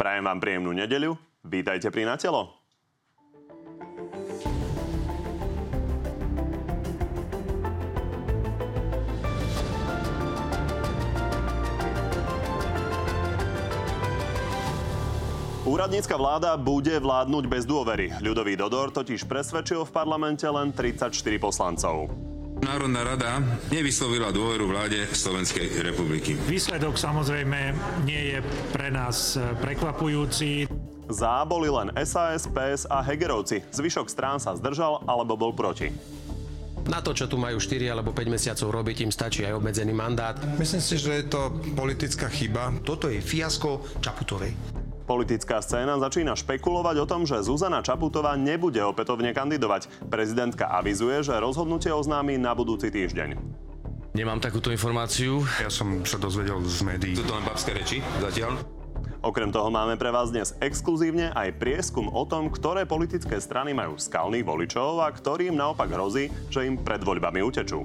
Prajem vám príjemnú nedeľu. Vítajte pri Natelo. Úradnícka vláda bude vládnuť bez dôvery. Ľudový Dodor totiž presvedčil v parlamente len 34 poslancov. Národná rada nevyslovila dôveru vláde Slovenskej republiky. Výsledok samozrejme nie je pre nás e, prekvapujúci. Záboli len SAS, PS a Hegerovci. Zvyšok strán sa zdržal alebo bol proti. Na to, čo tu majú 4 alebo 5 mesiacov robiť, im stačí aj obmedzený mandát. Myslím si, že je to politická chyba. Toto je fiasko Čaputovej. Politická scéna začína špekulovať o tom, že Zuzana Čaputová nebude opätovne kandidovať. Prezidentka avizuje, že rozhodnutie oznámi na budúci týždeň. Nemám takúto informáciu. Ja som sa dozvedel z médií. Sú to len babské reči zatiaľ? Okrem toho máme pre vás dnes exkluzívne aj prieskum o tom, ktoré politické strany majú skalných voličov a ktorým naopak hrozí, že im pred voľbami utečú.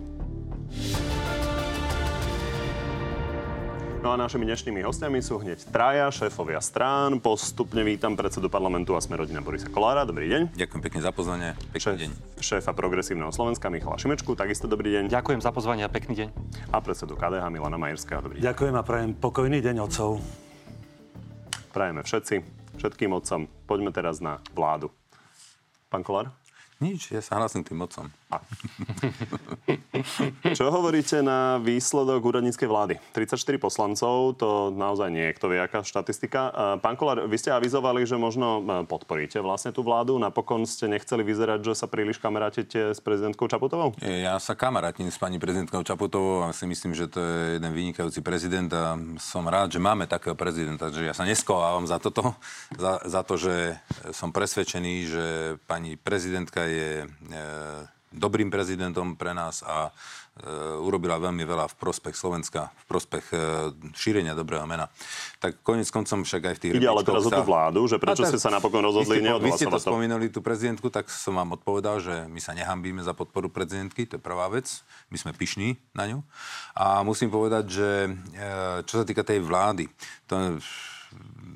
No a našimi dnešnými hostiami sú hneď traja šéfovia strán. Postupne vítam predsedu parlamentu a sme rodina Borisa Kolára. Dobrý deň. Ďakujem pekne za pozvanie. Pekný Šéf, deň. Šéfa progresívneho Slovenska Michala Šimečku. Takisto dobrý deň. Ďakujem za pozvanie a pekný deň. A predsedu KDH Milana Majerského. Dobrý deň. Ďakujem a prajem pokojný deň otcov. Prajeme všetci, všetkým otcom. Poďme teraz na vládu. Pán Kolár? Nič, ja sa hlasím tým mocom. Čo hovoríte na výsledok úradníckej vlády? 34 poslancov, to naozaj nie je kto vie, aká štatistika. Pán Kolár, vy ste avizovali, že možno e, podporíte vlastne tú vládu. Napokon ste nechceli vyzerať, že sa príliš kamarátete s prezidentkou Čaputovou? Ja sa kamarátim s pani prezidentkou Čaputovou a si myslím, že to je jeden vynikajúci prezident a som rád, že máme takého prezidenta, že ja sa neskovávam za toto, za, za to, že som presvedčený, že pani prezidentka je e, dobrým prezidentom pre nás a e, urobila veľmi veľa v prospech Slovenska, v prospech e, šírenia dobrého mena. Tak konec koncom však aj v tých Ide ale teraz o tú vládu, že prečo tak, ste sa napokon rozhodli ste, vy ste to neodhlasovať to? spomínali, tú prezidentku, tak som vám odpovedal, že my sa nehambíme za podporu prezidentky, to je prvá vec. My sme pyšní na ňu. A musím povedať, že e, čo sa týka tej vlády, to,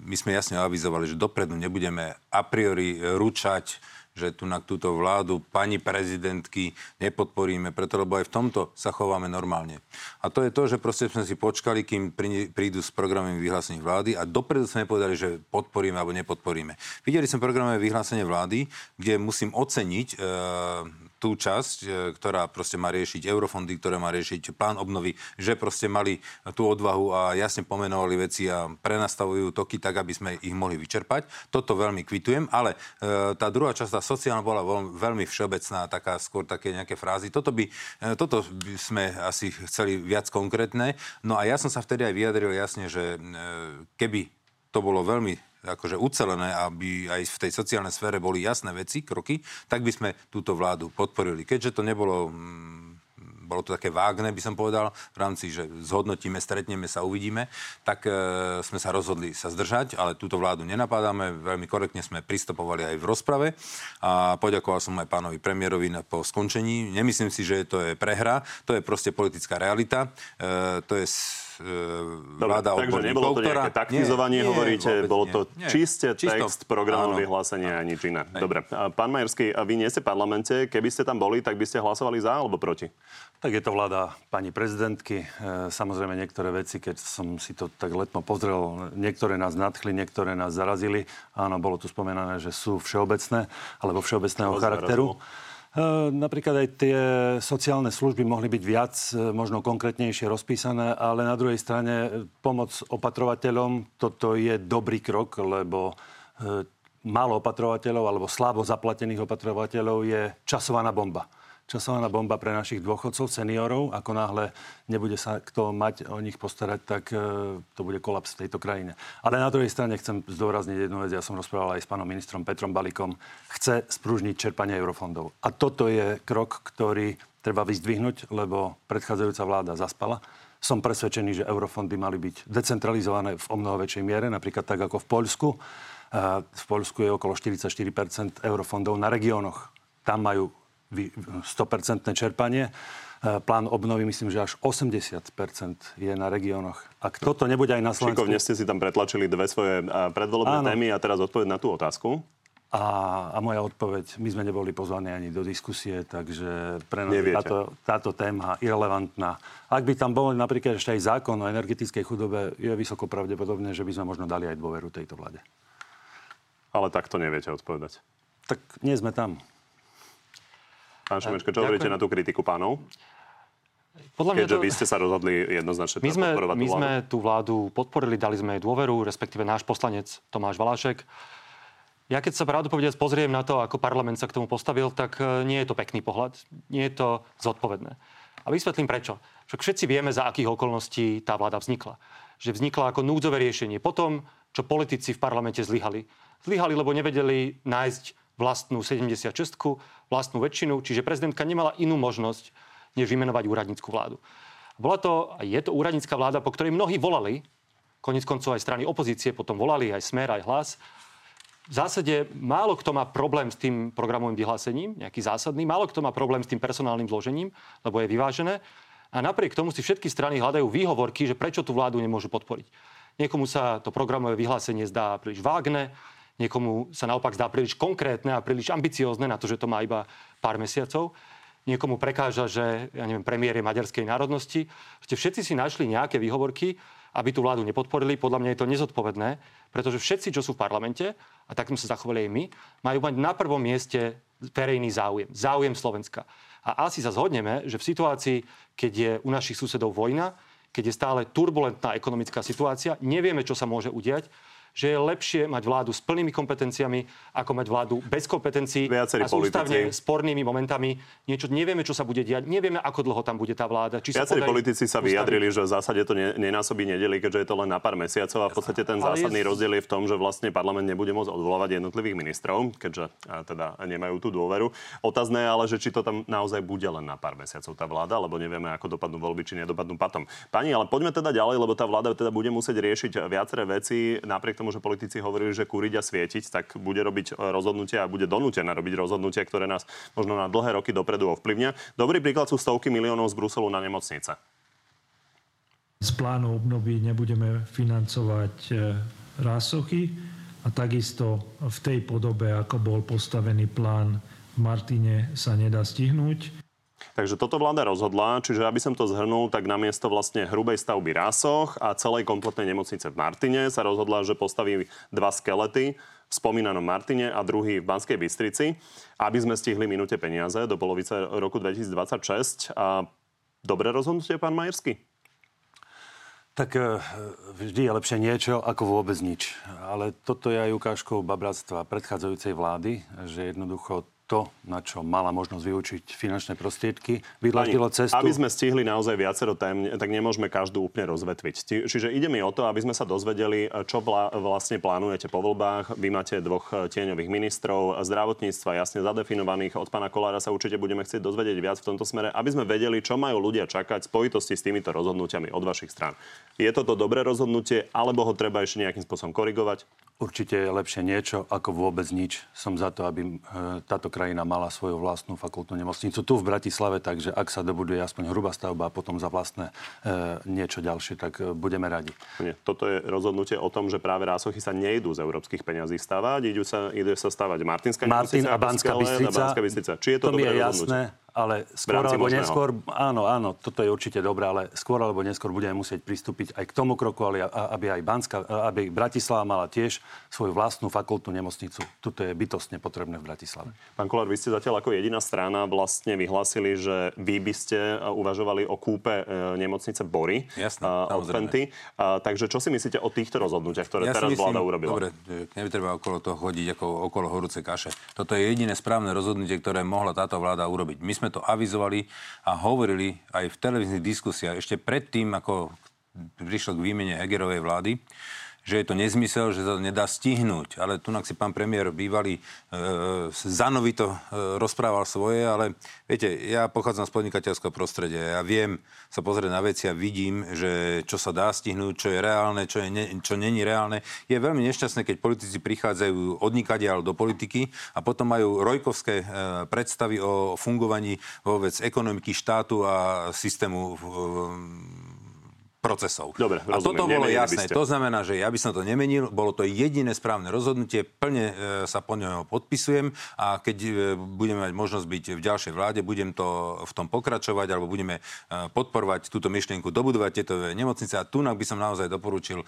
my sme jasne avizovali, že dopredu nebudeme a priori ručať že tu na túto vládu pani prezidentky nepodporíme, preto lebo aj v tomto sa chováme normálne. A to je to, že proste sme si počkali, kým prídu s programovým vyhlásení vlády a dopredu sme povedali, že podporíme alebo nepodporíme. Videli sme programové vyhlásenie vlády, kde musím oceniť e, tú časť, e, ktorá proste má riešiť eurofondy, ktoré má riešiť plán obnovy, že proste mali tú odvahu a jasne pomenovali veci a prenastavujú toky tak, aby sme ich mohli vyčerpať. Toto veľmi kvitujem, ale e, tá druhá časť, tá sociálna, bola veľmi všeobecná, taká skôr také nejaké frázy. Toto by, e, toto by sme asi chceli viac konkrétne. No a ja som sa vtedy aj vyjadril jasne, že keby to bolo veľmi akože ucelené, aby aj v tej sociálnej sfére boli jasné veci, kroky, tak by sme túto vládu podporili. Keďže to nebolo mm, bolo to také vágne, by som povedal, v rámci, že zhodnotíme, stretneme sa, uvidíme, tak e, sme sa rozhodli sa zdržať, ale túto vládu nenapádame, veľmi korektne sme pristupovali aj v rozprave a poďakoval som aj pánovi premiérovi na, po skončení. Nemyslím si, že to je prehra, to je proste politická realita, e, to je vláda Dobre, Takže nebolo to nejaké taktizovanie, nie, hovoríte, nie, bolo to nie. čiste Čisto, text programové vyhlásenia a nič iné. Dobre, pán Majerský, a vy nie ste v parlamente, keby ste tam boli, tak by ste hlasovali za alebo proti? Tak je to vláda pani prezidentky. E, samozrejme niektoré veci, keď som si to tak letmo pozrel, niektoré nás nadchli, niektoré nás zarazili. Áno, bolo tu spomenané, že sú všeobecné alebo všeobecného charakteru. Zarazilo? E, napríklad aj tie sociálne služby mohli byť viac, e, možno konkrétnejšie rozpísané, ale na druhej strane e, pomoc opatrovateľom, toto je dobrý krok, lebo málo opatrovateľov alebo slabo zaplatených opatrovateľov je časovaná bomba časovaná bomba pre našich dôchodcov, seniorov. Ako náhle nebude sa kto mať o nich postarať, tak e, to bude kolaps v tejto krajine. Ale na druhej strane chcem zdôrazniť jednu vec. Ja som rozprával aj s pánom ministrom Petrom Balikom. Chce sprúžniť čerpanie eurofondov. A toto je krok, ktorý treba vyzdvihnúť, lebo predchádzajúca vláda zaspala. Som presvedčený, že eurofondy mali byť decentralizované v o mnoho väčšej miere, napríklad tak ako v Poľsku. V Poľsku je okolo 44% eurofondov na regiónoch. Tam majú 100% čerpanie. E, Plán obnovy, myslím, že až 80% je na regiónoch. Ak toto nebude aj na Slovensku... Šikovne ste si tam pretlačili dve svoje a, predvolebné témy a teraz odpoveď na tú otázku. A, a moja odpoveď, my sme neboli pozvaní ani do diskusie, takže pre nás je táto, táto téma irrelevantná. Ak by tam bol napríklad ešte aj zákon o energetickej chudobe, je vysoko pravdepodobné, že by sme možno dali aj dôveru tejto vláde. Ale takto neviete odpovedať. Tak nie sme tam. Pán Šimečko, čo hovoríte na tú kritiku pánov? Podľa mňa Keďže to... vy ste sa rozhodli jednoznačne My sme, podporovať my vládu. sme tú vládu podporili, dali sme jej dôveru, respektíve náš poslanec Tomáš Valášek. Ja keď sa pravdu povedať pozriem na to, ako parlament sa k tomu postavil, tak e, nie je to pekný pohľad, nie je to zodpovedné. A vysvetlím prečo. Však všetci vieme, za akých okolností tá vláda vznikla. Že vznikla ako núdzové riešenie. Potom, čo politici v parlamente zlyhali. Zlyhali, lebo nevedeli nájsť vlastnú 76 vlastnú väčšinu, čiže prezidentka nemala inú možnosť, než vymenovať úradnícku vládu. Bola to, a je to úradnícka vláda, po ktorej mnohí volali, konec koncov aj strany opozície potom volali, aj Smer, aj Hlas. V zásade málo kto má problém s tým programovým vyhlásením, nejaký zásadný, málo kto má problém s tým personálnym zložením, lebo je vyvážené. A napriek tomu si všetky strany hľadajú výhovorky, že prečo tú vládu nemôžu podporiť. Niekomu sa to programové vyhlásenie zdá príliš vágne, niekomu sa naopak zdá príliš konkrétne a príliš ambiciózne na to, že to má iba pár mesiacov. Niekomu prekáža, že ja neviem, premiér je maďarskej národnosti. Ste všetci si našli nejaké výhovorky, aby tú vládu nepodporili. Podľa mňa je to nezodpovedné, pretože všetci, čo sú v parlamente, a tak sme sa zachovali aj my, majú mať na prvom mieste verejný záujem. Záujem Slovenska. A asi sa zhodneme, že v situácii, keď je u našich susedov vojna, keď je stále turbulentná ekonomická situácia, nevieme, čo sa môže udiať, že je lepšie mať vládu s plnými kompetenciami, ako mať vládu bez kompetencií Viacerí a s ústavne politici. spornými momentami. Niečo, nevieme, čo sa bude diať, nevieme, ako dlho tam bude tá vláda. Či Viacerí politici sa ustaviť. vyjadrili, že v zásade to ne- nenásobí nedeli, keďže je to len na pár mesiacov a v podstate ten Ale je- zásadný rozdiel je v tom, že vlastne parlament nebude môcť odvolávať jednotlivých ministrov, keďže a, teda nemajú tú dôveru. Otázne je ale, že či to tam naozaj bude len na pár mesiacov tá vláda, lebo nevieme, ako dopadnú voľby, či nedopadnú patom. Pani, ale poďme teda ďalej, lebo tá vláda teda bude musieť riešiť viaceré veci, napriek tomu, že politici hovorili, že kúriť a svietiť, tak bude robiť e, rozhodnutia a bude donútená robiť rozhodnutia, ktoré nás možno na dlhé roky dopredu ovplyvnia. Dobrý príklad sú stovky miliónov z Bruselu na nemocnice. Z plánu obnovy nebudeme financovať e, rásochy a takisto v tej podobe, ako bol postavený plán v Martine, sa nedá stihnúť. Takže toto vláda rozhodla, čiže aby som to zhrnul, tak namiesto vlastne hrubej stavby Rásoch a celej kompletnej nemocnice v Martine sa rozhodla, že postaví dva skelety v spomínanom Martine a druhý v Banskej Bystrici, aby sme stihli minúte peniaze do polovice roku 2026. A dobré rozhodnutie, pán Majerský? Tak e, vždy je lepšie niečo ako vôbec nič. Ale toto je aj ukážkou babráctva predchádzajúcej vlády, že jednoducho to, na čo mala možnosť vyučiť finančné prostriedky, vydlaždilo cestu. Aby sme stihli naozaj viacero tém, tak nemôžeme každú úplne rozvetviť. Čiže ide mi o to, aby sme sa dozvedeli, čo vla, vlastne plánujete po voľbách. Vy máte dvoch e, tieňových ministrov zdravotníctva jasne zadefinovaných. Od pána Kolára sa určite budeme chcieť dozvedieť viac v tomto smere, aby sme vedeli, čo majú ľudia čakať v spojitosti s týmito rozhodnutiami od vašich strán. Je toto dobré rozhodnutie, alebo ho treba ešte nejakým spôsobom korigovať? Určite je lepšie niečo ako vôbec nič. Som za to, aby e, táto krajina mala svoju vlastnú fakultnú nemocnicu tu v Bratislave, takže ak sa dobuduje aspoň hrubá stavba a potom za vlastné e, niečo ďalšie, tak e, budeme radi. Nie, toto je rozhodnutie o tom, že práve rásochy sa nejdú z európskych peňazí stavať, idú sa, ide sa stavať Martinská Martin a Banská Bystrica. Bystrica. Či je to, to mi dobré je rozhodnutie? jasné, ale skôr alebo možného. neskôr, áno, áno, toto je určite dobré, ale skôr alebo neskôr budeme musieť pristúpiť aj k tomu kroku, ale aby aj Banská, aby Bratislava mala tiež svoju vlastnú fakultnú nemocnicu. Tuto je bytostne potrebné v Bratislave. Pán Kolár, vy ste zatiaľ ako jediná strana vlastne vyhlásili, že vy by ste e, uvažovali o kúpe e, nemocnice Bory e, od. Penty. A, takže čo si myslíte o týchto rozhodnutiach, ktoré Ja teraz myslím, vláda urobila? Dobre, že netreba okolo toho chodiť ako okolo horúcej kaše. Toto je jediné správne rozhodnutie, ktoré mohla táto vláda urobiť. My sme to avizovali a hovorili aj v televíznych diskusiách ešte predtým, ako prišlo k výmene Hegerovej vlády, že je to nezmysel, že sa to nedá stihnúť. Ale tu si pán premiér bývalý e, zanovito e, rozprával svoje, ale viete, ja pochádzam z podnikateľského prostredia. Ja viem sa pozrieť na veci a vidím, že čo sa dá stihnúť, čo je reálne, čo, je ne, čo není reálne. Je veľmi nešťastné, keď politici prichádzajú odnikadiaľ do politiky a potom majú rojkovské e, predstavy o fungovaní vôbec ekonomiky štátu a systému procesov. Dobre, a toto bolo jasné. To znamená, že ja by som to nemenil, bolo to jediné správne rozhodnutie, plne e, sa po ňom podpisujem a keď e, budeme mať možnosť byť v ďalšej vláde, budem to v tom pokračovať alebo budeme e, podporovať túto myšlienku, dobudovať tieto nemocnice a tu by som naozaj doporučil e,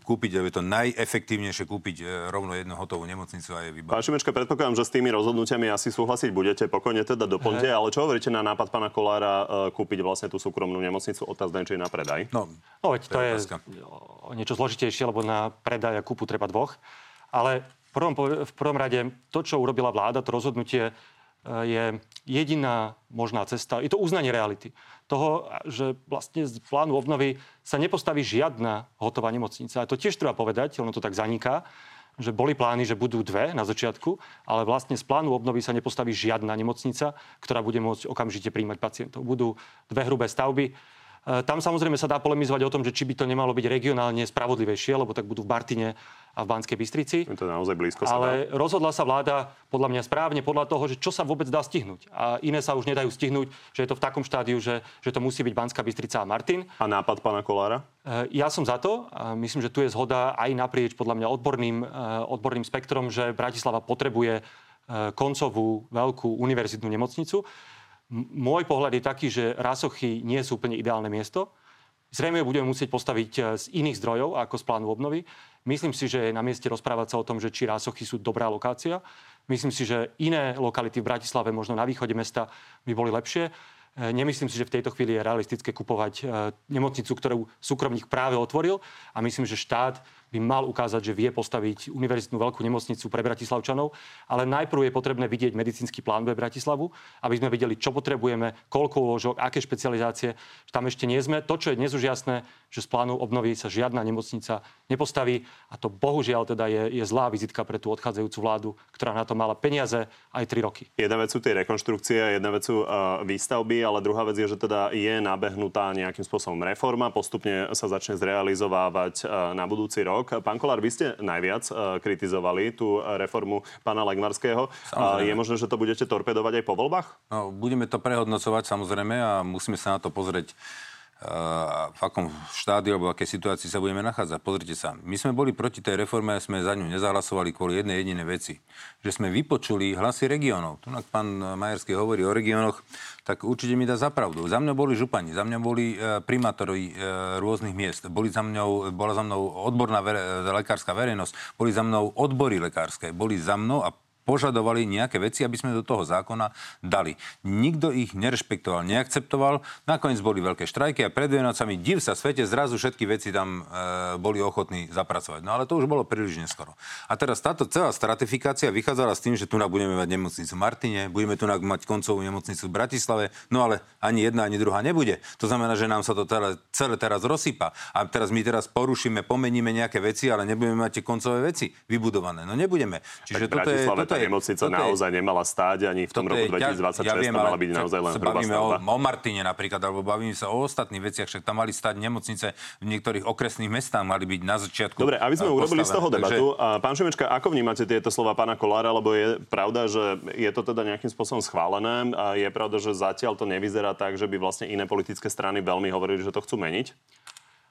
kúpiť, je to najefektívnejšie kúpiť e, rovno jednu hotovú nemocnicu a je výborné. Pán Šimečka, predpokladám, že s tými rozhodnutiami asi súhlasiť budete, pokojne teda doplňte, ale čo hovoríte na nápad pána Kolára e, kúpiť vlastne tú súkromnú nemocnicu? Otázne, či na predaj? No, no veď to, to je, je niečo zložitejšie, lebo na predaj a kúpu treba dvoch. Ale v prvom, v prvom rade to, čo urobila vláda, to rozhodnutie e, je jediná možná cesta. Je to uznanie reality. Toho, že vlastne z plánu obnovy sa nepostaví žiadna hotová nemocnica. A to tiež treba povedať, ono to tak zaniká, že boli plány, že budú dve na začiatku, ale vlastne z plánu obnovy sa nepostaví žiadna nemocnica, ktorá bude môcť okamžite príjmať pacientov. Budú dve hrubé stavby tam samozrejme sa dá polemizovať o tom, že či by to nemalo byť regionálne spravodlivejšie, lebo tak budú v Bartine a v Banskej Bystrici. Je to naozaj blízko sa Ale dá. rozhodla sa vláda podľa mňa správne podľa toho, že čo sa vôbec dá stihnúť. A iné sa už nedajú stihnúť, že je to v takom štádiu, že, že to musí byť Banská Bystrica a Martin. A nápad pána Kolára? E, ja som za to a myslím, že tu je zhoda aj naprieč podľa mňa odborným, e, odborným spektrom, že Bratislava potrebuje koncovú veľkú univerzitnú nemocnicu môj pohľad je taký, že rásochy nie sú úplne ideálne miesto. Zrejme budeme musieť postaviť e, z iných zdrojov ako z plánu obnovy. Myslím si, že je na mieste rozprávať sa o tom, že či rásochy sú dobrá lokácia. Myslím si, že iné lokality v Bratislave, možno na východe mesta, by boli lepšie. E, nemyslím si, že v tejto chvíli je realistické kupovať e, nemocnicu, ktorú súkromník práve otvoril. A myslím, že štát by mal ukázať, že vie postaviť univerzitnú veľkú nemocnicu pre Bratislavčanov, ale najprv je potrebné vidieť medicínsky plán pre Bratislavu, aby sme videli, čo potrebujeme, koľko úložok, aké špecializácie. Tam ešte nie sme. To, čo je dnes už jasné, že z plánu obnovy sa žiadna nemocnica nepostaví a to bohužiaľ teda je, je zlá vizitka pre tú odchádzajúcu vládu, ktorá na to mala peniaze aj 3 roky. Jedna vec sú tie rekonštrukcie, jedna vec sú uh, výstavby, ale druhá vec je, že teda je nabehnutá nejakým spôsobom reforma, postupne sa začne zrealizovávať uh, na budúci rok rok. Pán Kolár, vy ste najviac uh, kritizovali tú reformu pána Legmarského. Uh, je možné, že to budete torpedovať aj po voľbách? No, budeme to prehodnocovať samozrejme a musíme sa na to pozrieť v akom štádiu alebo v akej situácii sa budeme nachádzať. Pozrite sa, my sme boli proti tej reforme a sme za ňu nezahlasovali kvôli jednej jedinej veci. Že sme vypočuli hlasy regiónov. Tu pán Majerský hovorí o regiónoch, tak určite mi dá zapravdu. Za mňou boli župani, za mňou boli e, primátori e, rôznych miest, boli za mňou, bola za mnou odborná vere, lekárska verejnosť, boli za mnou odbory lekárske, boli za mnou a požadovali nejaké veci, aby sme do toho zákona dali. Nikto ich nerešpektoval, neakceptoval. Nakoniec boli veľké štrajky a pred Vianocami div sa svete, zrazu všetky veci tam e, boli ochotní zapracovať. No ale to už bolo príliš neskoro. A teraz táto celá stratifikácia vychádzala s tým, že tu budeme mať nemocnicu v Martine, budeme tu mať koncovú nemocnicu v Bratislave, no ale ani jedna, ani druhá nebude. To znamená, že nám sa to celé, celé teraz rozsypa. A teraz my teraz porušíme, pomeníme nejaké veci, ale nebudeme mať tie koncové veci vybudované. No nebudeme. Čiže tak toto je, toto nemocnica toto naozaj je, nemala stáť ani v tom roku 2026 ja viem, mala byť naozaj len hrubá bavíme o, o Martine napríklad, alebo bavíme sa o ostatných veciach, však tam mali stať nemocnice v niektorých okresných mestách, mali byť na začiatku. Dobre, aby sme urobili z toho debatu. Takže... Pán Šimečka, ako vnímate tieto slova pána Kolára, lebo je pravda, že je to teda nejakým spôsobom schválené a je pravda, že zatiaľ to nevyzerá tak, že by vlastne iné politické strany veľmi hovorili, že to chcú meniť?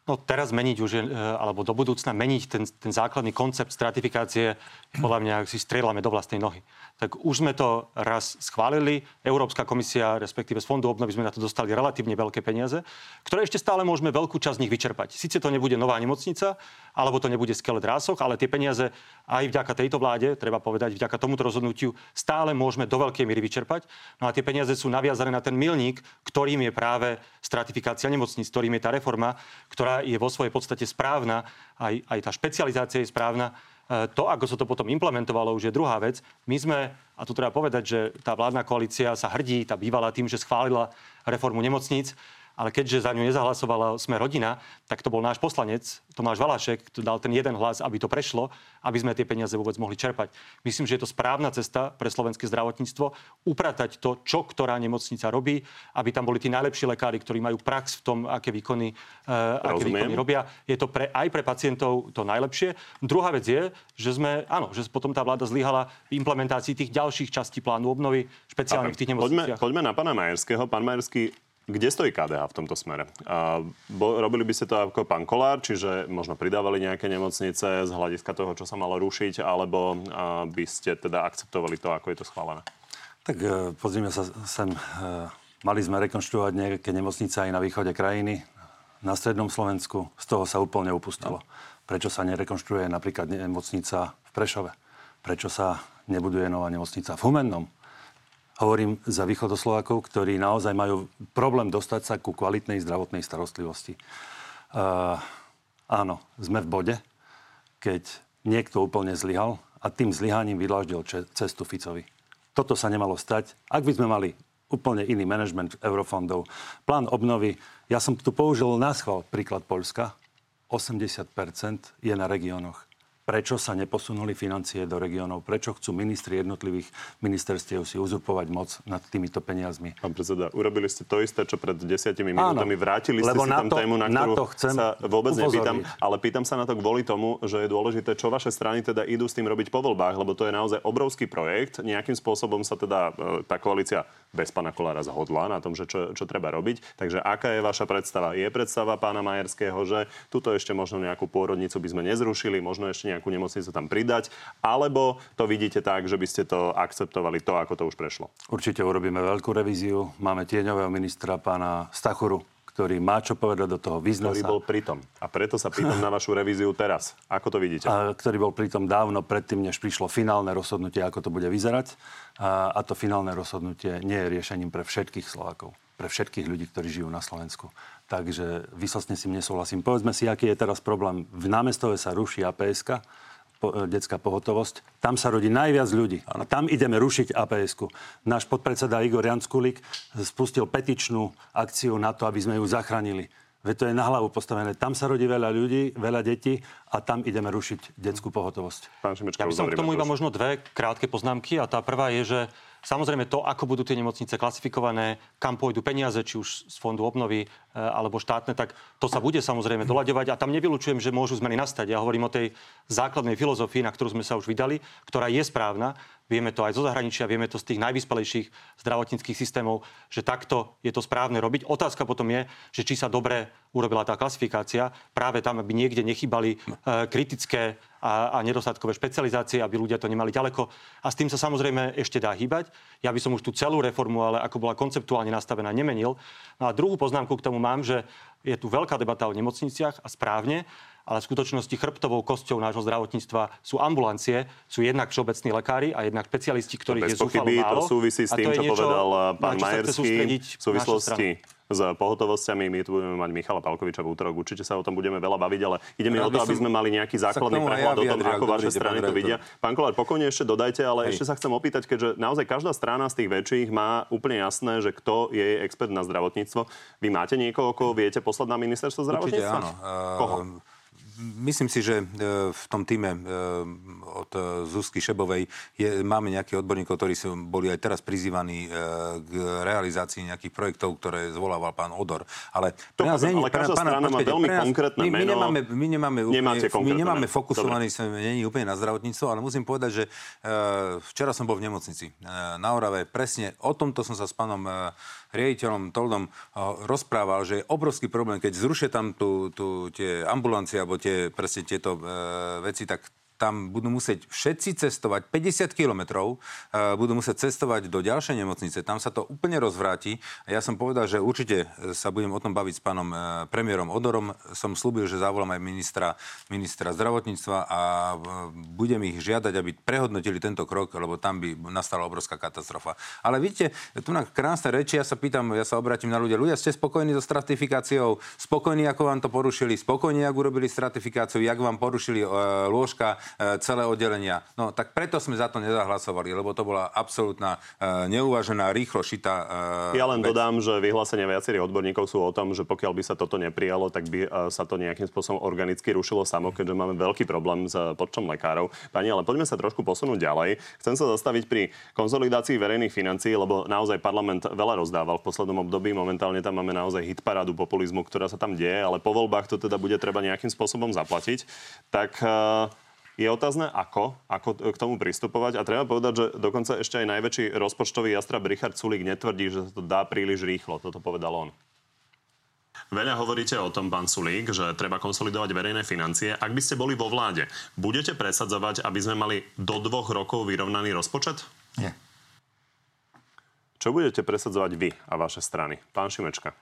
No teraz meniť už, e, alebo do budúcna meniť ten, ten základný koncept stratifikácie, podľa mňa si strieľame do vlastnej nohy tak už sme to raz schválili. Európska komisia, respektíve z Fondu obnovy sme na to dostali relatívne veľké peniaze, ktoré ešte stále môžeme veľkú časť z nich vyčerpať. Sice to nebude nová nemocnica, alebo to nebude skelet rásoch, ale tie peniaze aj vďaka tejto vláde, treba povedať, vďaka tomuto rozhodnutiu, stále môžeme do veľkej miery vyčerpať. No a tie peniaze sú naviazané na ten milník, ktorým je práve stratifikácia nemocníc, ktorým je tá reforma, ktorá je vo svojej podstate správna, aj, aj tá špecializácia je správna E, to, ako sa to potom implementovalo, už je druhá vec. My sme, a tu treba povedať, že tá vládna koalícia sa hrdí, tá bývala tým, že schválila reformu nemocníc, ale keďže za ňu nezahlasovala sme rodina, tak to bol náš poslanec, Tomáš Valašek, kto dal ten jeden hlas, aby to prešlo, aby sme tie peniaze vôbec mohli čerpať. Myslím, že je to správna cesta pre slovenské zdravotníctvo upratať to, čo ktorá nemocnica robí, aby tam boli tí najlepší lekári, ktorí majú prax v tom, aké výkony, uh, aké výkony robia. Je to pre, aj pre pacientov to najlepšie. Druhá vec je, že sme, áno, že potom tá vláda zlyhala v implementácii tých ďalších častí plánu obnovy, špeciálne v tých nemocniciach. Poďme, poďme na pána Majerského. Pán Majerský, kde stojí KDH v tomto smere? A, bo, robili by ste to ako pán Kolár, čiže možno pridávali nejaké nemocnice z hľadiska toho, čo sa malo rušiť, alebo a, by ste teda akceptovali to, ako je to schválené? Tak e, pozrime sa sem. E, mali sme rekonštruovať nejaké nemocnice aj na východe krajiny, na strednom Slovensku. Z toho sa úplne upustilo. No. Prečo sa nerekonštruuje napríklad nemocnica v Prešove? Prečo sa nebuduje nová nemocnica v Humennom? Hovorím za východoslovákov, ktorí naozaj majú problém dostať sa ku kvalitnej zdravotnej starostlivosti. Uh, áno, sme v bode, keď niekto úplne zlyhal a tým zlyhaním vydláždil cestu Ficovi. Toto sa nemalo stať. Ak by sme mali úplne iný manažment eurofondov, plán obnovy, ja som tu použil na schvál príklad Polska, 80% je na regiónoch prečo sa neposunuli financie do regiónov, prečo chcú ministri jednotlivých ministerstiev si uzurpovať moc nad týmito peniazmi. Pán predseda, urobili ste to isté, čo pred desiatimi minútami. Vrátili ste si tam to, tému, na ktorú na to chcem sa vôbec upozoriť. nepýtam, ale pýtam sa na to kvôli tomu, že je dôležité, čo vaše strany teda idú s tým robiť po voľbách, lebo to je naozaj obrovský projekt. Nejakým spôsobom sa teda e, tá koalícia bez pána Kolára zhodla na tom, že čo, čo treba robiť. Takže aká je vaša predstava? Je predstava pána Majerského, že tuto ešte možno nejakú pôrodnicu by sme nezrušili, možno ešte nejakú nemocnicu tam pridať, alebo to vidíte tak, že by ste to akceptovali to, ako to už prešlo? Určite urobíme veľkú revíziu. Máme tieňového ministra pána Stachuru, ktorý má čo povedať do toho, vyzna Ktorý sa. bol pritom. A preto sa pýtam na vašu revíziu teraz. Ako to vidíte? A, ktorý bol pritom dávno predtým, než prišlo finálne rozhodnutie, ako to bude vyzerať. A, a to finálne rozhodnutie nie je riešením pre všetkých Slovákov, pre všetkých ľudí, ktorí žijú na Slovensku. Takže vysostne si nesúhlasím. Povedzme si, aký je teraz problém. V námestove sa ruší APSK, po, e, detská pohotovosť. Tam sa rodí najviac ľudí. A tam ideme rušiť aps -ku. Náš podpredseda Igor Janskulík spustil petičnú akciu na to, aby sme ju zachránili. Veď to je na hlavu postavené. Tam sa rodí veľa ľudí, veľa detí a tam ideme rušiť detskú pohotovosť. Pán Šimečka, ja by som k tomu iba možno dve krátke poznámky a tá prvá je, že Samozrejme to, ako budú tie nemocnice klasifikované, kam pôjdu peniaze, či už z fondu obnovy e, alebo štátne, tak to sa bude samozrejme doľaďovať a tam nevylučujem, že môžu zmeny nastať. Ja hovorím o tej základnej filozofii, na ktorú sme sa už vydali, ktorá je správna vieme to aj zo zahraničia, vieme to z tých najvyspelejších zdravotníckých systémov, že takto je to správne robiť. Otázka potom je, že či sa dobre urobila tá klasifikácia, práve tam, aby niekde nechybali e, kritické a, a nedostatkové špecializácie, aby ľudia to nemali ďaleko. A s tým sa samozrejme ešte dá hýbať. Ja by som už tú celú reformu, ale ako bola konceptuálne nastavená, nemenil. No a druhú poznámku k tomu mám, že je tu veľká debata o nemocniciach a správne, ale v skutočnosti chrbtovou kosťou nášho zdravotníctva sú ambulancie, sú jednak všeobecní lekári a jednak špecialisti, ktorých je zúfalo málo. To súvisí s tým, čo niečo, povedal pán Majerský v súvislosti s pohotovosťami. My tu budeme mať Michala Palkoviča v útorok. Určite sa o tom budeme veľa baviť, ale ide mi o to, aby sme mali nejaký základný prehľad ja o tom, ako vaše strany to vidia. Pán Kolár, pokojne ešte dodajte, ale Hej. ešte sa chcem opýtať, keďže naozaj každá strana z tých väčších má úplne jasné, že kto je expert na zdravotníctvo. Vy máte niekoho, koho viete poslať na ministerstvo zdravotníctva? Určite áno. Koho? Myslím si, že e, v tom týme e, od Zuzky Šebovej je, máme nejakých odborníkov, ktorí sú, boli aj teraz prizývaní e, k realizácii nejakých projektov, ktoré zvolával pán Odor. Ale, to, nás není, ale každá strana má veľmi nás, konkrétne my, my meno. Nemáme, my nemáme, úplne, my nemáme fokusovaný, sme není úplne na zdravotníctvo, ale musím povedať, že včera som bol v nemocnici na Orave. Presne o tomto som sa s pánom riaditeľom Toldom rozprával, že je obrovský problém, keď zrušia tam tu, tu tie ambulancie alebo tie, presne tieto e, veci, tak tam budú musieť všetci cestovať 50 kilometrov, uh, budú musieť cestovať do ďalšej nemocnice, tam sa to úplne rozvráti. Ja som povedal, že určite sa budem o tom baviť s pánom uh, premiérom Odorom. Som slúbil, že zavolám aj ministra, ministra zdravotníctva a budem ich žiadať, aby prehodnotili tento krok, lebo tam by nastala obrovská katastrofa. Ale vidíte, tu na krásne reči, ja sa pýtam, ja sa obratím na ľudia. Ľudia, ste spokojní so stratifikáciou? Spokojní, ako vám to porušili? Spokojní, ako urobili stratifikáciu? Jak vám porušili uh, lôžka? E, celé oddelenia. No tak preto sme za to nezahlasovali, lebo to bola absolútna e, neuvážená, rýchlo šitá Ja len vec. dodám, že vyhlásenia viacerých odborníkov sú o tom, že pokiaľ by sa toto neprijalo, tak by e, sa to nejakým spôsobom organicky rušilo samo, keďže máme veľký problém s počtom lekárov. Pani, ale poďme sa trošku posunúť ďalej. Chcem sa zastaviť pri konsolidácii verejných financií, lebo naozaj parlament veľa rozdával v poslednom období. Momentálne tam máme naozaj hitparádu populizmu, ktorá sa tam deje, ale po voľbách to teda bude treba nejakým spôsobom zaplatiť. Tak e, je otázne, ako, ako k tomu pristupovať. A treba povedať, že dokonca ešte aj najväčší rozpočtový jastrab Richard Sulik netvrdí, že sa to dá príliš rýchlo. Toto povedal on. Veľa hovoríte o tom, pán Sulík, že treba konsolidovať verejné financie. Ak by ste boli vo vláde, budete presadzovať, aby sme mali do dvoch rokov vyrovnaný rozpočet? Nie. Čo budete presadzovať vy a vaše strany? Pán Šimečka.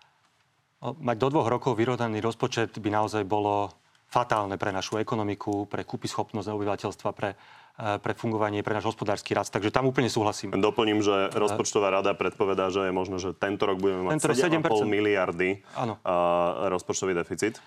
Mať do dvoch rokov vyrovnaný rozpočet by naozaj bolo fatálne pre našu ekonomiku, pre kúpyschopnosť obyvateľstva, pre, eh, pre fungovanie, pre náš hospodársky rast. Takže tam úplne súhlasím. Doplním, že rozpočtová rada predpovedá, že je možno, že tento rok budeme mať Tento rok 7,5 7%. miliardy Áno. a, rozpočtový deficit.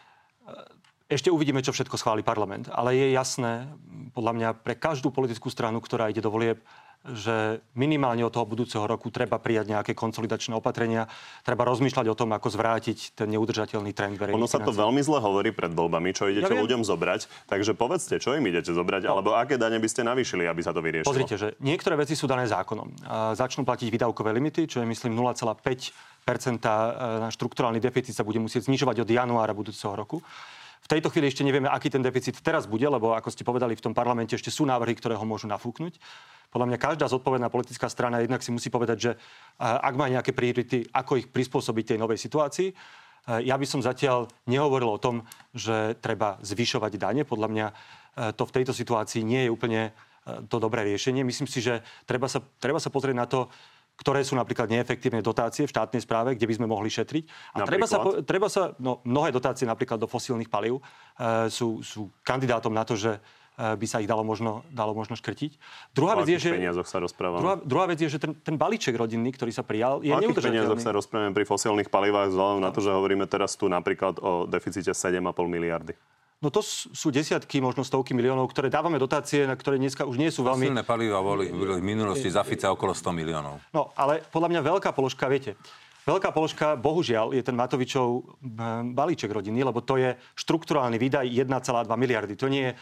Ešte uvidíme, čo všetko schváli parlament. Ale je jasné, podľa mňa, pre každú politickú stranu, ktorá ide do volieb, že minimálne od toho budúceho roku treba prijať nejaké konsolidačné opatrenia, treba rozmýšľať o tom, ako zvrátiť ten neudržateľný trend verejných Ono sa to financií. veľmi zle hovorí pred voľbami, čo idete Ja viem. ľuďom zobrať. Takže povedzte, čo im idete zobrať, alebo aké dane by ste navýšili, aby sa to vyriešilo. Pozrite, že niektoré veci sú dané zákonom. A začnú platiť výdavkové limity, čo je myslím 0,5 na štrukturálny deficit sa bude musieť znižovať od januára budúceho roku. V tejto chvíli ešte nevieme, aký ten deficit teraz bude, lebo ako ste povedali, v tom parlamente ešte sú návrhy, ktoré ho môžu nafúknuť. Podľa mňa každá zodpovedná politická strana jednak si musí povedať, že a, ak má nejaké priority, ako ich prispôsobiť tej novej situácii. A, Ja by som zatiaľ nehovoril o tom, že treba zvyšovať dane. Podľa mňa e, to v tejto situácii nie je úplne to dobré riešenie. Myslím si, že treba sa, treba sa pozrieť na to, ktoré sú napríklad neefektívne dotácie v štátnej správe, kde by sme mohli šetriť. A treba sa, treba sa, no, mnohé dotácie napríklad do fosílnych palív e, sú, sú kandidátom na to, že by sa ich dalo možno, dalo možno škrtiť. Druhá O vec je, že... sa rozprávame? Druhá, druhá vec je, že ten, ten balíček rodinný, ktorý sa prijal, je O neudržateľný. sa rozprávame pri fosílnych palivách, vzhľadom na to, že hovoríme teraz tu napríklad o deficite 7,5 miliardy? No to sú desiatky, možno stovky miliónov, ktoré dávame dotácie, na ktoré dneska už nie sú veľmi... Silné paliva boli, boli v minulosti za Fica okolo 100 miliónov. No, ale podľa mňa veľká položka, viete, veľká položka, bohužiaľ, je ten Matovičov mm, balíček rodiny, lebo to je štrukturálny výdaj 1,2 miliardy. To nie je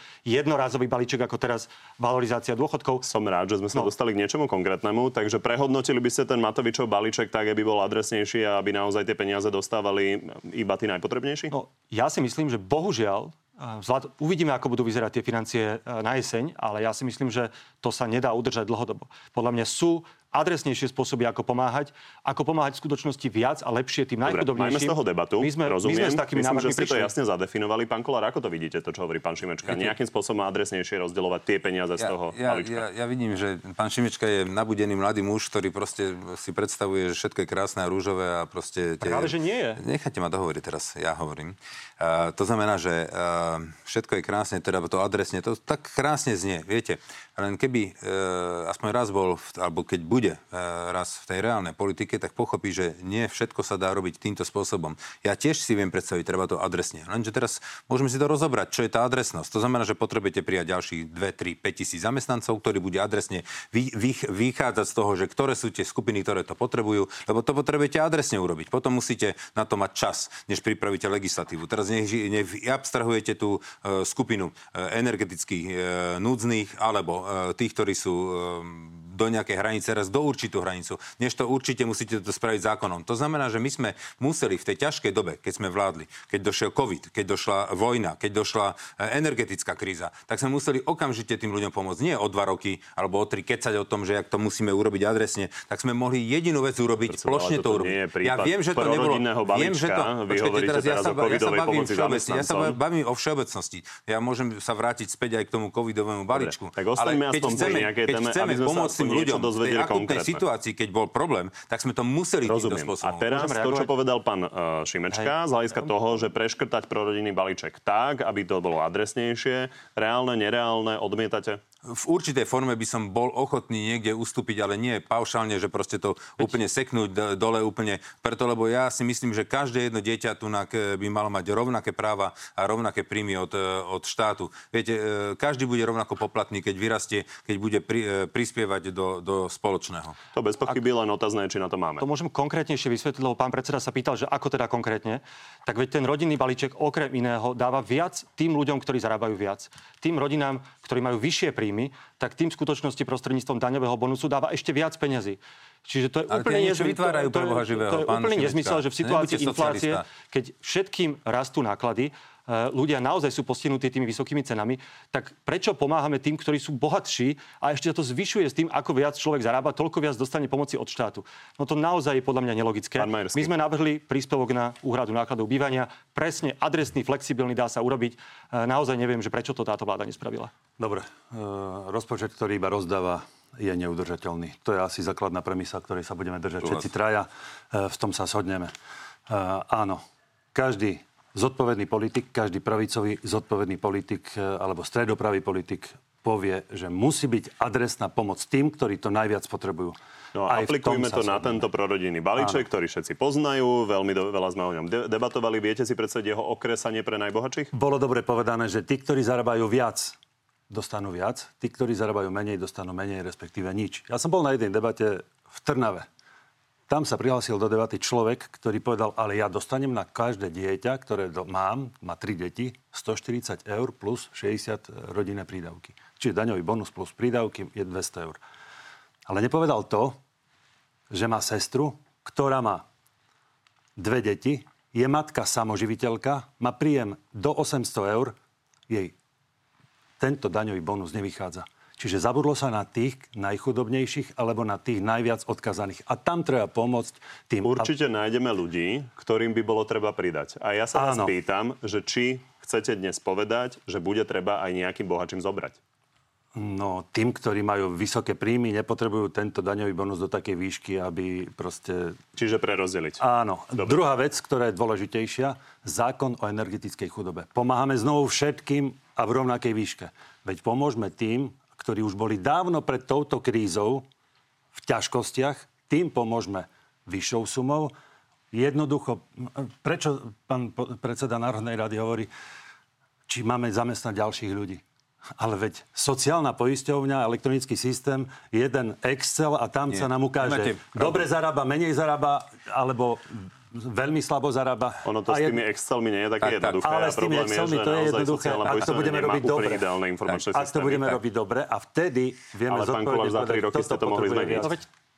jednorázový balíček, ako teraz valorizácia dôchodkov. Som rád, že sme sa No. dostali k niečomu konkrétnemu, takže prehodnotili by ste ten Matovičov balíček tak, aby bol adresnejší a aby naozaj tie peniaze dostávali iba tí najpotrebnejší? No, ja si myslím, že bohužiaľ, eh, vzhľad, uvidíme, ako budú vyzerať tie financie eh, na jeseň, ale ja si myslím, že to sa nedá udržať dlhodobo. Podľa mňa sú adresnejšie spôsoby, ako pomáhať, ako pomáhať v skutočnosti viac a lepšie tým najchudobnejším. majme z toho debatu, My sme, rozumiem. my sme s takými Myslím, že ste to prišli. jasne zadefinovali. Pán Kolár, ako to vidíte, to, čo hovorí pán Šimečka? Nejakým spôsobom adresnejšie rozdeľovať tie peniaze z toho ja, ja, ja vidím, že pán Šimečka je nabudený mladý muž, ktorý proste si predstavuje, že všetko je krásne a rúžové a proste... Práve, že nie je. Nechajte ma dohovoriť teraz, ja hovorím. Uh, to znamená, že uh, všetko je krásne, teda to adresne, to tak krásne znie, viete. Len keby uh, aspoň raz bol, alebo keď bude uh, raz v tej reálnej politike, tak pochopí, že nie všetko sa dá robiť týmto spôsobom. Ja tiež si viem predstaviť, treba to adresne. Lenže teraz môžeme si to rozobrať, čo je tá adresnosť. To znamená, že potrebujete prijať ďalších 2, 3, 5 tisíc zamestnancov, ktorí bude adresne vy, vy, vychádzať z toho, že ktoré sú tie skupiny, ktoré to potrebujú, lebo to potrebujete adresne urobiť. Potom musíte na to mať čas, než pripravíte legislatívu. Teraz nech, nech abstrahujete tú e, skupinu e, energetických e, núdznych alebo e, tých, ktorí sú e, do nejakej hranice, raz do určitú hranicu. Než to určite musíte to spraviť zákonom. To znamená, že my sme museli v tej ťažkej dobe, keď sme vládli, keď došiel COVID, keď došla vojna, keď došla e, energetická kríza, tak sme museli okamžite tým ľuďom pomôcť. Nie o dva roky alebo o tri kecať o tom, že ak to musíme urobiť adresne, tak sme mohli jedinú vec urobiť, Predseda, plošne to urobiť. ja viem, že to nebolo... prorodinného Viem, že to... balíčka. Počkajte, teraz ja sa, ja sa bavím všeobecne. Ja sa bavím o všeobecnosti. Ja môžem sa vrátiť späť aj k tomu covidovému balíčku. tak ostaňme aspoň chceme, nejakej keď téme, chceme pomôcť aspoň tým ľuďom v tej akutnej situácii, keď bol problém, tak sme to museli Rozumiem. A teraz to, čo povedal pán uh, Šimečka, z hľadiska toho, že preškrtať prorodinný balíček tak, aby to bolo adresnejšie, reálne, nereálne, odmietate? V určitej forme by som bol ochotný niekde ustúpiť, ale nie paušálne, že proste to úplne seknúť dole úplne. Preto, lebo ja si myslím, že každé jedno dieťa tu by malo mať rovnaké práva a rovnaké príjmy od, od štátu. Viete, e, každý bude rovnako poplatný, keď vyrastie, keď bude pri, e, prispievať do, do spoločného. To bez pochyby len otázne, či na to máme. To môžem konkrétnejšie vysvetliť, lebo pán predseda sa pýtal, že ako teda konkrétne. Tak veď ten rodinný balíček okrem iného dáva viac tým ľuďom, ktorí zarábajú viac. Tým rodinám, ktorí majú vyššie príjmy príjmy, tak tým skutočnosti prostredníctvom daňového bonusu dáva ešte viac peňazí. Čiže to je Ale úplne, nezmysel, vytvárajú to, to, to, je úplne nezmysel, že v situácii inflácie, keď všetkým rastú náklady, ľudia naozaj sú postihnutí tými vysokými cenami, tak prečo pomáhame tým, ktorí sú bohatší a ešte to zvyšuje s tým, ako viac človek zarába, toľko viac dostane pomoci od štátu. No to naozaj je podľa mňa nelogické. My sme navrhli príspevok na úhradu nákladov bývania, presne adresný, flexibilný, dá sa urobiť. E, naozaj neviem, že prečo to táto vláda nespravila. Dobre, e, rozpočet, ktorý iba rozdáva, je neudržateľný. To je asi základná premisa, ktorej sa budeme držať všetci traja. V tom sa shodneme. Áno, každý zodpovedný politik, každý pravicový zodpovedný politik e, alebo stredopravý politik povie, že musí byť adresná pomoc tým, ktorí to najviac potrebujú. No a aplikujme to na tento prorodinný balíček, Áno. ktorý všetci poznajú, veľmi do, veľa sme o ňom de- debatovali. Viete si predstaviť jeho okresanie pre najbohatších? Bolo dobre povedané, že tí, ktorí zarábajú viac, dostanú viac, tí, ktorí zarábajú menej, dostanú menej, respektíve nič. Ja som bol na jednej debate v Trnave. Tam sa prihlásil do debaty človek, ktorý povedal, ale ja dostanem na každé dieťa, ktoré mám, má tri deti, 140 eur plus 60 rodinné prídavky. Čiže daňový bonus plus prídavky je 200 eur. Ale nepovedal to, že má sestru, ktorá má dve deti, je matka samoživiteľka, má príjem do 800 eur, jej tento daňový bonus nevychádza. Čiže zabudlo sa na tých najchudobnejších alebo na tých najviac odkazaných. A tam treba pomôcť tým... Určite nájdeme ľudí, ktorým by bolo treba pridať. A ja sa Áno. vás pýtam, že či chcete dnes povedať, že bude treba aj nejakým bohačím zobrať. No, tým, ktorí majú vysoké príjmy, nepotrebujú tento daňový bonus do takej výšky, aby proste... Čiže prerozdeliť. Áno. Dobre. Druhá vec, ktorá je dôležitejšia, zákon o energetickej chudobe. Pomáhame znovu všetkým a v rovnakej výške. Veď pomôžme tým, ktorí už boli dávno pred touto krízou v ťažkostiach, tým pomôžme vyššou sumou. Jednoducho, prečo pán predseda Národnej rady hovorí, či máme zamestnať ďalších ľudí? Ale veď sociálna poisťovňa, elektronický systém, jeden Excel a tam Nie. sa nám ukáže, dobre zarába, menej zarába, alebo veľmi slabo zarába. Ono to a s tými je... Excelmi nie je také tak, jednoduché. Ale s tými Excelmi to je jednoduché. Ak to budeme robiť dobre. Ak to budeme robiť dobre a vtedy vieme Ale Koláč, za 3 roky ste to mohli zmeniť.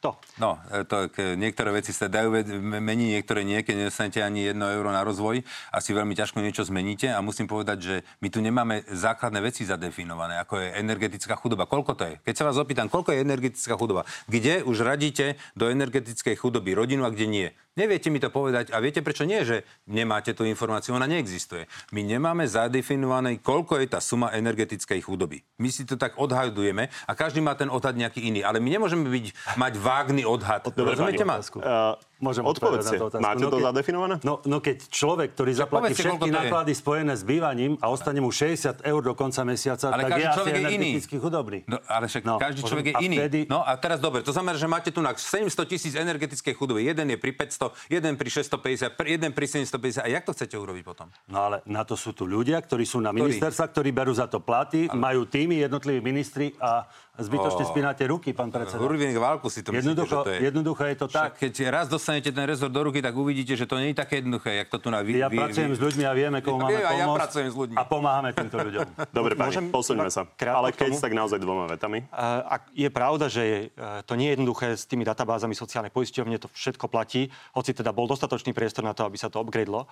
To. No, e, to, niektoré veci sa dajú meniť, niektoré nie, keď nedostanete ani jedno euro na rozvoj, asi veľmi ťažko niečo zmeníte a musím povedať, že my tu nemáme základné veci zadefinované, ako je energetická chudoba. Koľko to je? Keď sa vás opýtam, koľko je energetická chudoba? Kde už radíte do energetickej chudoby rodinu a kde nie? Neviete mi to povedať a viete prečo nie, že nemáte tú informáciu, ona neexistuje. My nemáme zadefinované, koľko je tá suma energetickej chudoby. My si to tak odhadujeme a každý má ten odhad nejaký iný, ale my nemôžeme byť, mať vágný odhad. Rozumiete ma? Uh, Môžem Odpovedzte, máte no, to keď, zadefinované? No, no keď človek, ktorý zaplatí všetky náklady spojené s bývaním a ostane mu 60 eur do konca mesiaca, ale tak je človek asi je iný. chudobný. No, ale však no, každý človek je iný. Vtedy... No a teraz dobre, to znamená, že máte tu na 700 tisíc energetickej chudoby. Jeden je pri 500, jeden pri 650, jeden pri 750. A jak to chcete urobiť potom? No ale na to sú tu ľudia, ktorí sú na ministerstva, ktorí berú za to platy, ale... majú týmy jednotliví ministri a zbytočne spínate ruky, pán predseda. Hurvienek válku si to myslíte, jednoducho, že to je. Jednoducho je to tak. Však keď raz dostanete ten rezort do ruky, tak uvidíte, že to nie je také jednoduché, jak to tu na vy, Ja vy, pracujem vy... s ľuďmi a vieme, komu máme pomôcť. Ja pracujem s ľuďmi. A pomáhame týmto ľuďom. Dobre, pani, Môžem posuňme sa. Ale keď tak naozaj dvoma vetami. A je pravda, že je, to nie je jednoduché s tými databázami sociálnej poisťovne, to všetko platí, hoci teda bol dostatočný priestor na to, aby sa to upgradelo.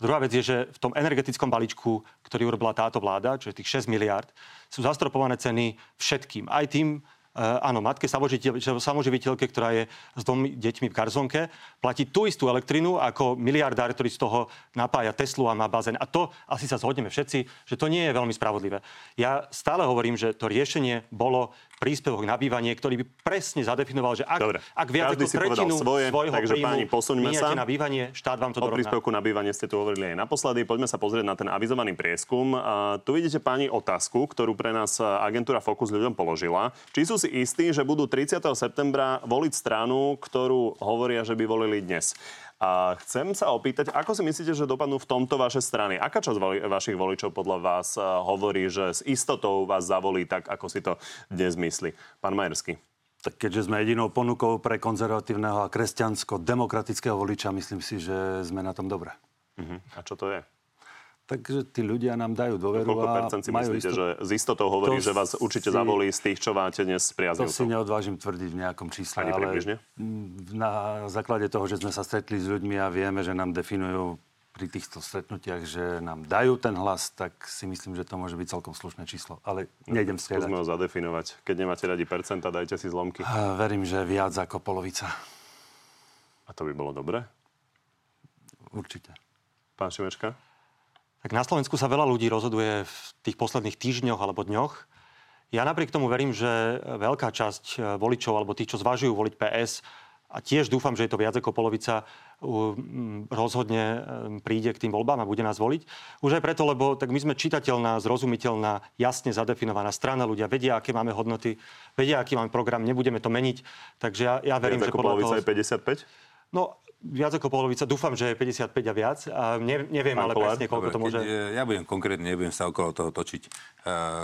Druhá vec je, že v tom energetickom balíčku, ktorý urobila táto vláda, čiže tých 6 miliard, sú zastropované ceny všetkým. Aj tým, Eh, áno, matke samoživiteľke, ktorá je s dvomi deťmi v Garzonke, platí tú istú elektrinu ako miliardár, ktorý z toho napája Teslu a má bazén. A to asi sa zhodneme všetci, že to nie je veľmi spravodlivé. Ja stále hovorím, že to riešenie bolo príspevok na bývanie, ktorý by presne zadefinoval, že ak, Dobre. ak viac Každý ako tretinu svoje, svojho takže príjmu páni, posuňme sa. na bývanie, štát vám to O dorovná. príspevku na bývanie ste tu hovorili aj naposledy. Poďme sa pozrieť na ten avizovaný prieskum. A tu vidíte pani otázku, ktorú pre nás agentúra Focus ľuďom položila. Či sú si istí, že budú 30. septembra voliť stranu, ktorú hovoria, že by volili dnes. A chcem sa opýtať, ako si myslíte, že dopadnú v tomto vaše strany? Aká časť voli- vašich voličov podľa vás eh, hovorí, že s istotou vás zavolí tak, ako si to dnes myslí? Pán Majersky. Tak keďže sme jedinou ponukou pre konzervatívneho a kresťansko-demokratického voliča, myslím si, že sme na tom dobre. Uh-huh. A čo to je? Takže tí ľudia nám dajú dôveru Koľko percent si majú myslíte, istotu. že s istotou hovorí, To že vás určite si- zavolí z tých, čo máte dnes To si priaznivcov? neodvážim tvrdiť v nejakom čísle, Ani ale približne? na základe toho, že sme sa stretli s ľuďmi a vieme, že nám definujú pri týchto stretnutiach, že nám dajú ten hlas, tak si myslím, že to môže byť celkom slušné číslo. Ale nejdem Skúsme striedať. ho zadefinovať. Keď nemáte radi percenta, dajte si zlomky. Verím, že viac ako polovica. A to by bolo dobre. Určite. Pán Šimečka? Tak na Slovensku sa veľa ľudí rozhoduje v tých posledných týždňoch alebo dňoch. Ja napriek tomu verím, že veľká časť eh, voličov alebo tých, čo zvažujú voliť PS, a tiež dúfam, že je to viac ako polovica, rozhodne eh, príde k tým voľbám a bude nás voliť. Už aj preto, lebo tak my sme čitateľná, zrozumiteľná, jasne zadefinovaná strana. Ľudia vedia, aké máme hodnoty, vedia, aký máme program, nebudeme to meniť. Takže ja, ja verím, Viac že ako podľa polovica toho... je 55? No, viac ako polovica. Dúfam, že je 55 a viac. A ne, neviem Pán ale Kolár? presne, koľko Dobre, to môže... keď, ja budem konkrétne, nebudem sa okolo toho točiť. E,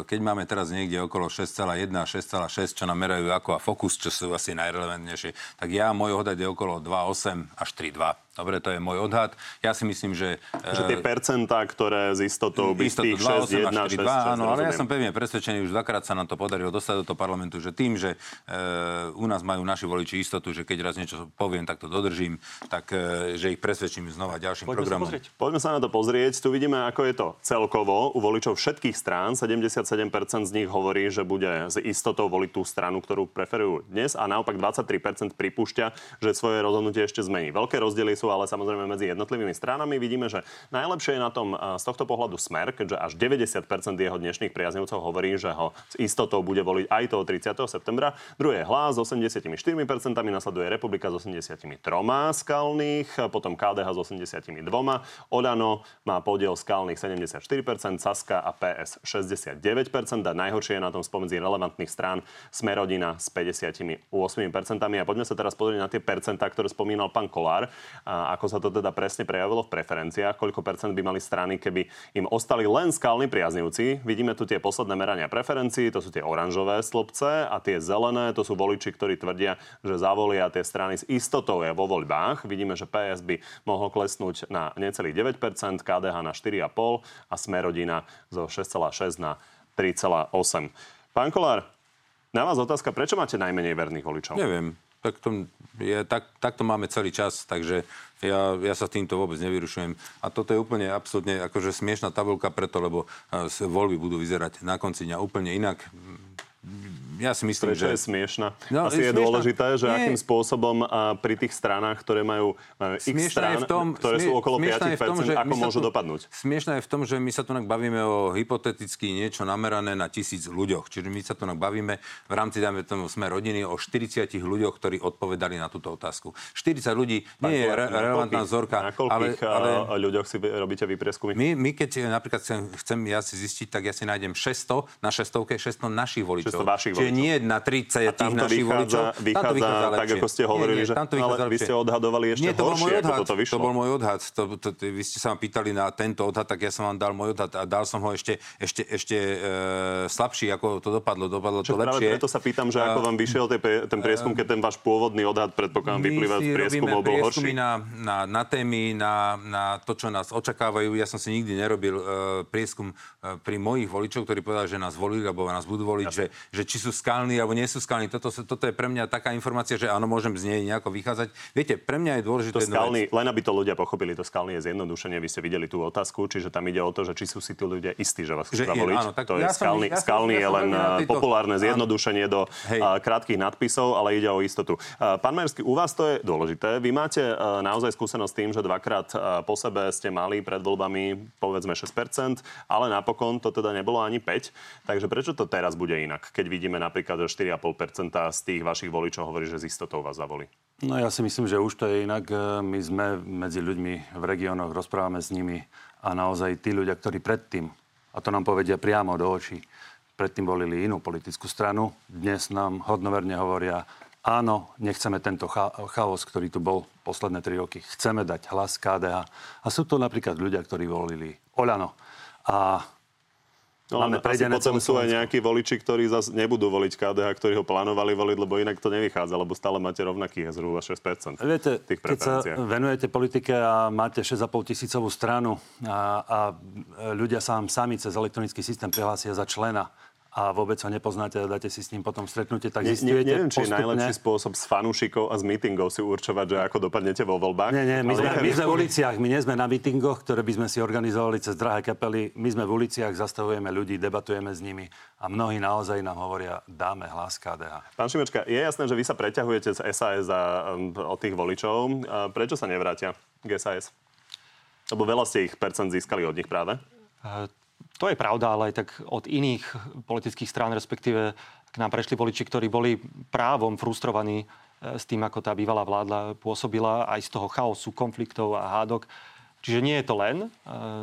Keď máme teraz niekde okolo 6,1 a 6,6, čo nám merajú ako a Focus, čo sú asi najrelevantnejšie, tak ja, môj odhad je okolo 2,8 až 3,2. Dobre, to je môj odhad. Ja si myslím, že... Že tie e, percentá, ktoré z istotou by z Istotu tých 6, 1, 6, 6, 2, áno, ale ja som pevne presvedčený, už dvakrát sa nám to podarilo dostať do toho parlamentu, že tým, že e, u nás majú naši voliči istotu, že keď raz niečo poviem, tak to dodržím, tak e, že ich presvedčím znova ďalším Poďme sa programom. pozrieť. Poďme sa na to pozrieť. Tu vidíme, ako je to celkovo u voličov všetkých strán. 77% z nich hovorí, že bude s istotou voliť tú stranu, ktorú preferujú dnes a naopak 23% pripúšťa, že svoje rozhodnutie ešte zmení. Veľké rozdiely sú ale samozrejme medzi jednotlivými stranami. Vidíme, že najlepšie je na tom a, z tohto pohľadu smer, keďže až 90% jeho dnešných priaznivcov hovorí, že ho s istotou bude voliť aj toho 30. septembra. Druhé je hlas s 84%, nasleduje Republika s 83 skalných, potom KDH s 82, Olano má podiel skalných 74%, Saska a PS 69% a najhoršie je na tom spomedzi relevantných strán Smerodina s 58%. A poďme sa teraz pozrieť na tie percentá, ktoré spomínal pán Kolár, a ako sa to teda presne prejavilo v preferenciách, koľko percent by mali strany, keby im ostali len skalní priaznivci. Vidíme tu tie posledné merania preferencií, to sú tie oranžové slobce a tie zelené, to sú voliči, ktorí tvrdia, že zavolia tie strany s istotou je vo voľbách. Vidíme, že PS by mohol klesnúť na necelých 9%, KDH na 4,5% a Smerodina zo 6,6 na 3,8. Pán Kolár, na vás otázka, prečo máte najmenej verných voličov? Neviem. Tak to, je, tak, tak to máme celý čas, takže ja, ja sa týmto vôbec nevyrušujem. A toto je úplne absolútne akože smiešná tabulka preto, lebo uh, voľby budú vyzerať na konci dňa úplne inak. Ja si myslím, Prečo že... je smiešna? No, Asi je smiešna- dôležité, že Nie. akým spôsobom a pri tých stranách, ktoré majú, x Smiešná strán, je v tom, ktoré sú smie- okolo smiešná je 5%, v tom, že ako môžu tu- dopadnúť? Smiešná je v tom, že my sa tu bavíme o hypoteticky niečo namerané na tisíc ľuďoch. Čiže my sa tu bavíme v rámci, dáme tomu, sme rodiny o 40 ľuďoch, ktorí odpovedali na túto otázku. 40 ľudí nie je re- relevantná vzorka, Na koľkých ale ale... ľuďoch si robíte vy prieskumy? my, my keď napríklad chcem, chcem ja si zistiť, tak ja si nájdem 600 na 600 600 našich voličov. 600 vašich Čiže voličov. nie na 30 A tam to našich voličov. vychádza, vychádza tak, ako ste hovorili, že tam to ale vy ste odhadovali ešte Nie, to bol horšie, môj ako odhad. toto vyšlo. To bol môj odhad. To, to, to, vy ste sa ma pýtali na tento odhad, tak ja som vám dal môj odhad a dal som ho ešte, ešte, ešte e, slabší, ako to dopadlo. Dopadlo to Čo práve lepšie. preto sa pýtam, že ako vám vyšiel ten, prieskum, keď ten váš pôvodný odhad, predpokladám, vyplýva z prieskumov, bol horší. na, na, na témy, na, na to, čo nás očakávajú. Ja som si nikdy nerobil uh, prieskum uh, pri mojich voličov, ktorí povedali, že nás volili, alebo nás budú voliť, že, že či sú skalní, alebo nie sú skalní. Toto, toto je pre mňa taká informácia, že áno, môžem z nej nejako vychádzať. Viete, pre mňa je dôležité To skalný, len aby to ľudia pochopili, to skalný je zjednodušenie. Vy ste videli tú otázku, čiže tam ide o to, že či sú si tí ľudia istí, že vás chcú je, voliť. áno, tak to je ja som- skalný, ja skalný ja je len tejto- populárne áno. zjednodušenie do Hej. krátkých nadpisov, ale ide o istotu. Pán Mersky, u vás to je dôležité. Vy máte naozaj skúsenosť s tým, že dvakrát po sebe ste mali pred voľbami povedzme 6%, ale napokon to teda nebolo ani 5. Takže prečo to teraz bude inak, keď vidíme napríklad 4,5% z tých vašich voličov hovorí, že z istotou vás zavolí. No ja si myslím, že už to je inak. E, my sme medzi ľuďmi v regiónoch, rozprávame s nimi a naozaj tí ľudia, ktorí predtým, a to nám povedia priamo do očí, predtým volili inú politickú stranu, dnes nám hodnoverne hovoria, áno, nechceme tento chaos, ktorý tu bol posledné tri roky. Chceme dať hlas KDH. A sú to napríklad ľudia, ktorí volili Oľano. A No, Máme asi potom sú aj nejakí voliči, ktorí zase nebudú voliť KDH, ktorí ho plánovali voliť, lebo inak to nevychádza, lebo stále máte rovnakých zhruba 6%. Viete, tých keď sa venujete politike a máte 6,5 tisícovú stranu a, a ľudia sa vám sami cez elektronický systém prihlásia za člena, a vôbec ho nepoznáte a dáte si s ním potom stretnutie, tak zistujete ne, neviem, či postupne... je najlepší spôsob s fanúšikov a z meetingov si určovať, že ako dopadnete vo voľbách. Nie, nie, my, sme, my sme v uliciach, my nie sme na meetingoch, ktoré by sme si organizovali cez drahé kapely. My sme v uliciach, zastavujeme ľudí, debatujeme s nimi a mnohí naozaj nám hovoria, dáme hlas KDH. Pán Šimečka, je jasné, že vy sa preťahujete z SAS a, um, od tých voličov. A prečo sa nevrátia k SAS? Lebo veľa ste ich percent získali od nich práve. Uh, to je pravda, ale aj tak od iných politických strán, respektíve k nám prešli voliči, ktorí boli právom frustrovaní e, s tým, ako tá bývalá vláda pôsobila, aj z toho chaosu, konfliktov a hádok. Čiže nie je to len e,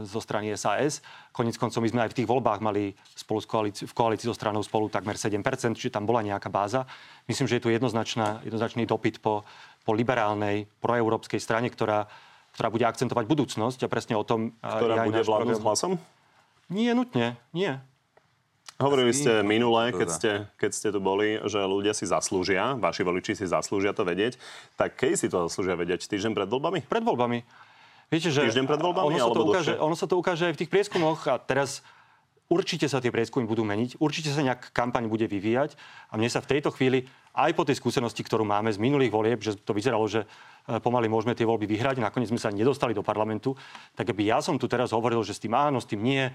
zo strany SAS. Konec koncov my sme aj v tých voľbách mali spolu s koalíci- v koalícii so stranou spolu takmer 7%, čiže tam bola nejaká báza. Myslím, že je tu jednoznačný dopyt po, po liberálnej, proeurópskej strane, ktorá, ktorá bude akcentovať budúcnosť a presne o tom... Ktorá bude vládnuť hlasom? Nie nutne, nie. Hovorili ste minule, keď ste, keď ste tu boli, že ľudia si zaslúžia, vaši voliči si zaslúžia to vedieť. Tak keď si to zaslúžia vedieť? Týždeň pred voľbami? Pred voľbami. Viete, že Týždeň pred voľbami? Ono sa, to ukáže, ono sa to ukáže aj v tých prieskumoch a teraz určite sa tie prieskumy budú meniť, určite sa nejak kampaň bude vyvíjať a mne sa v tejto chvíli aj po tej skúsenosti, ktorú máme z minulých volieb, že to vyzeralo, že pomaly môžeme tie voľby vyhrať, nakoniec sme sa nedostali do parlamentu, tak aby ja som tu teraz hovoril, že s tým áno, s tým nie,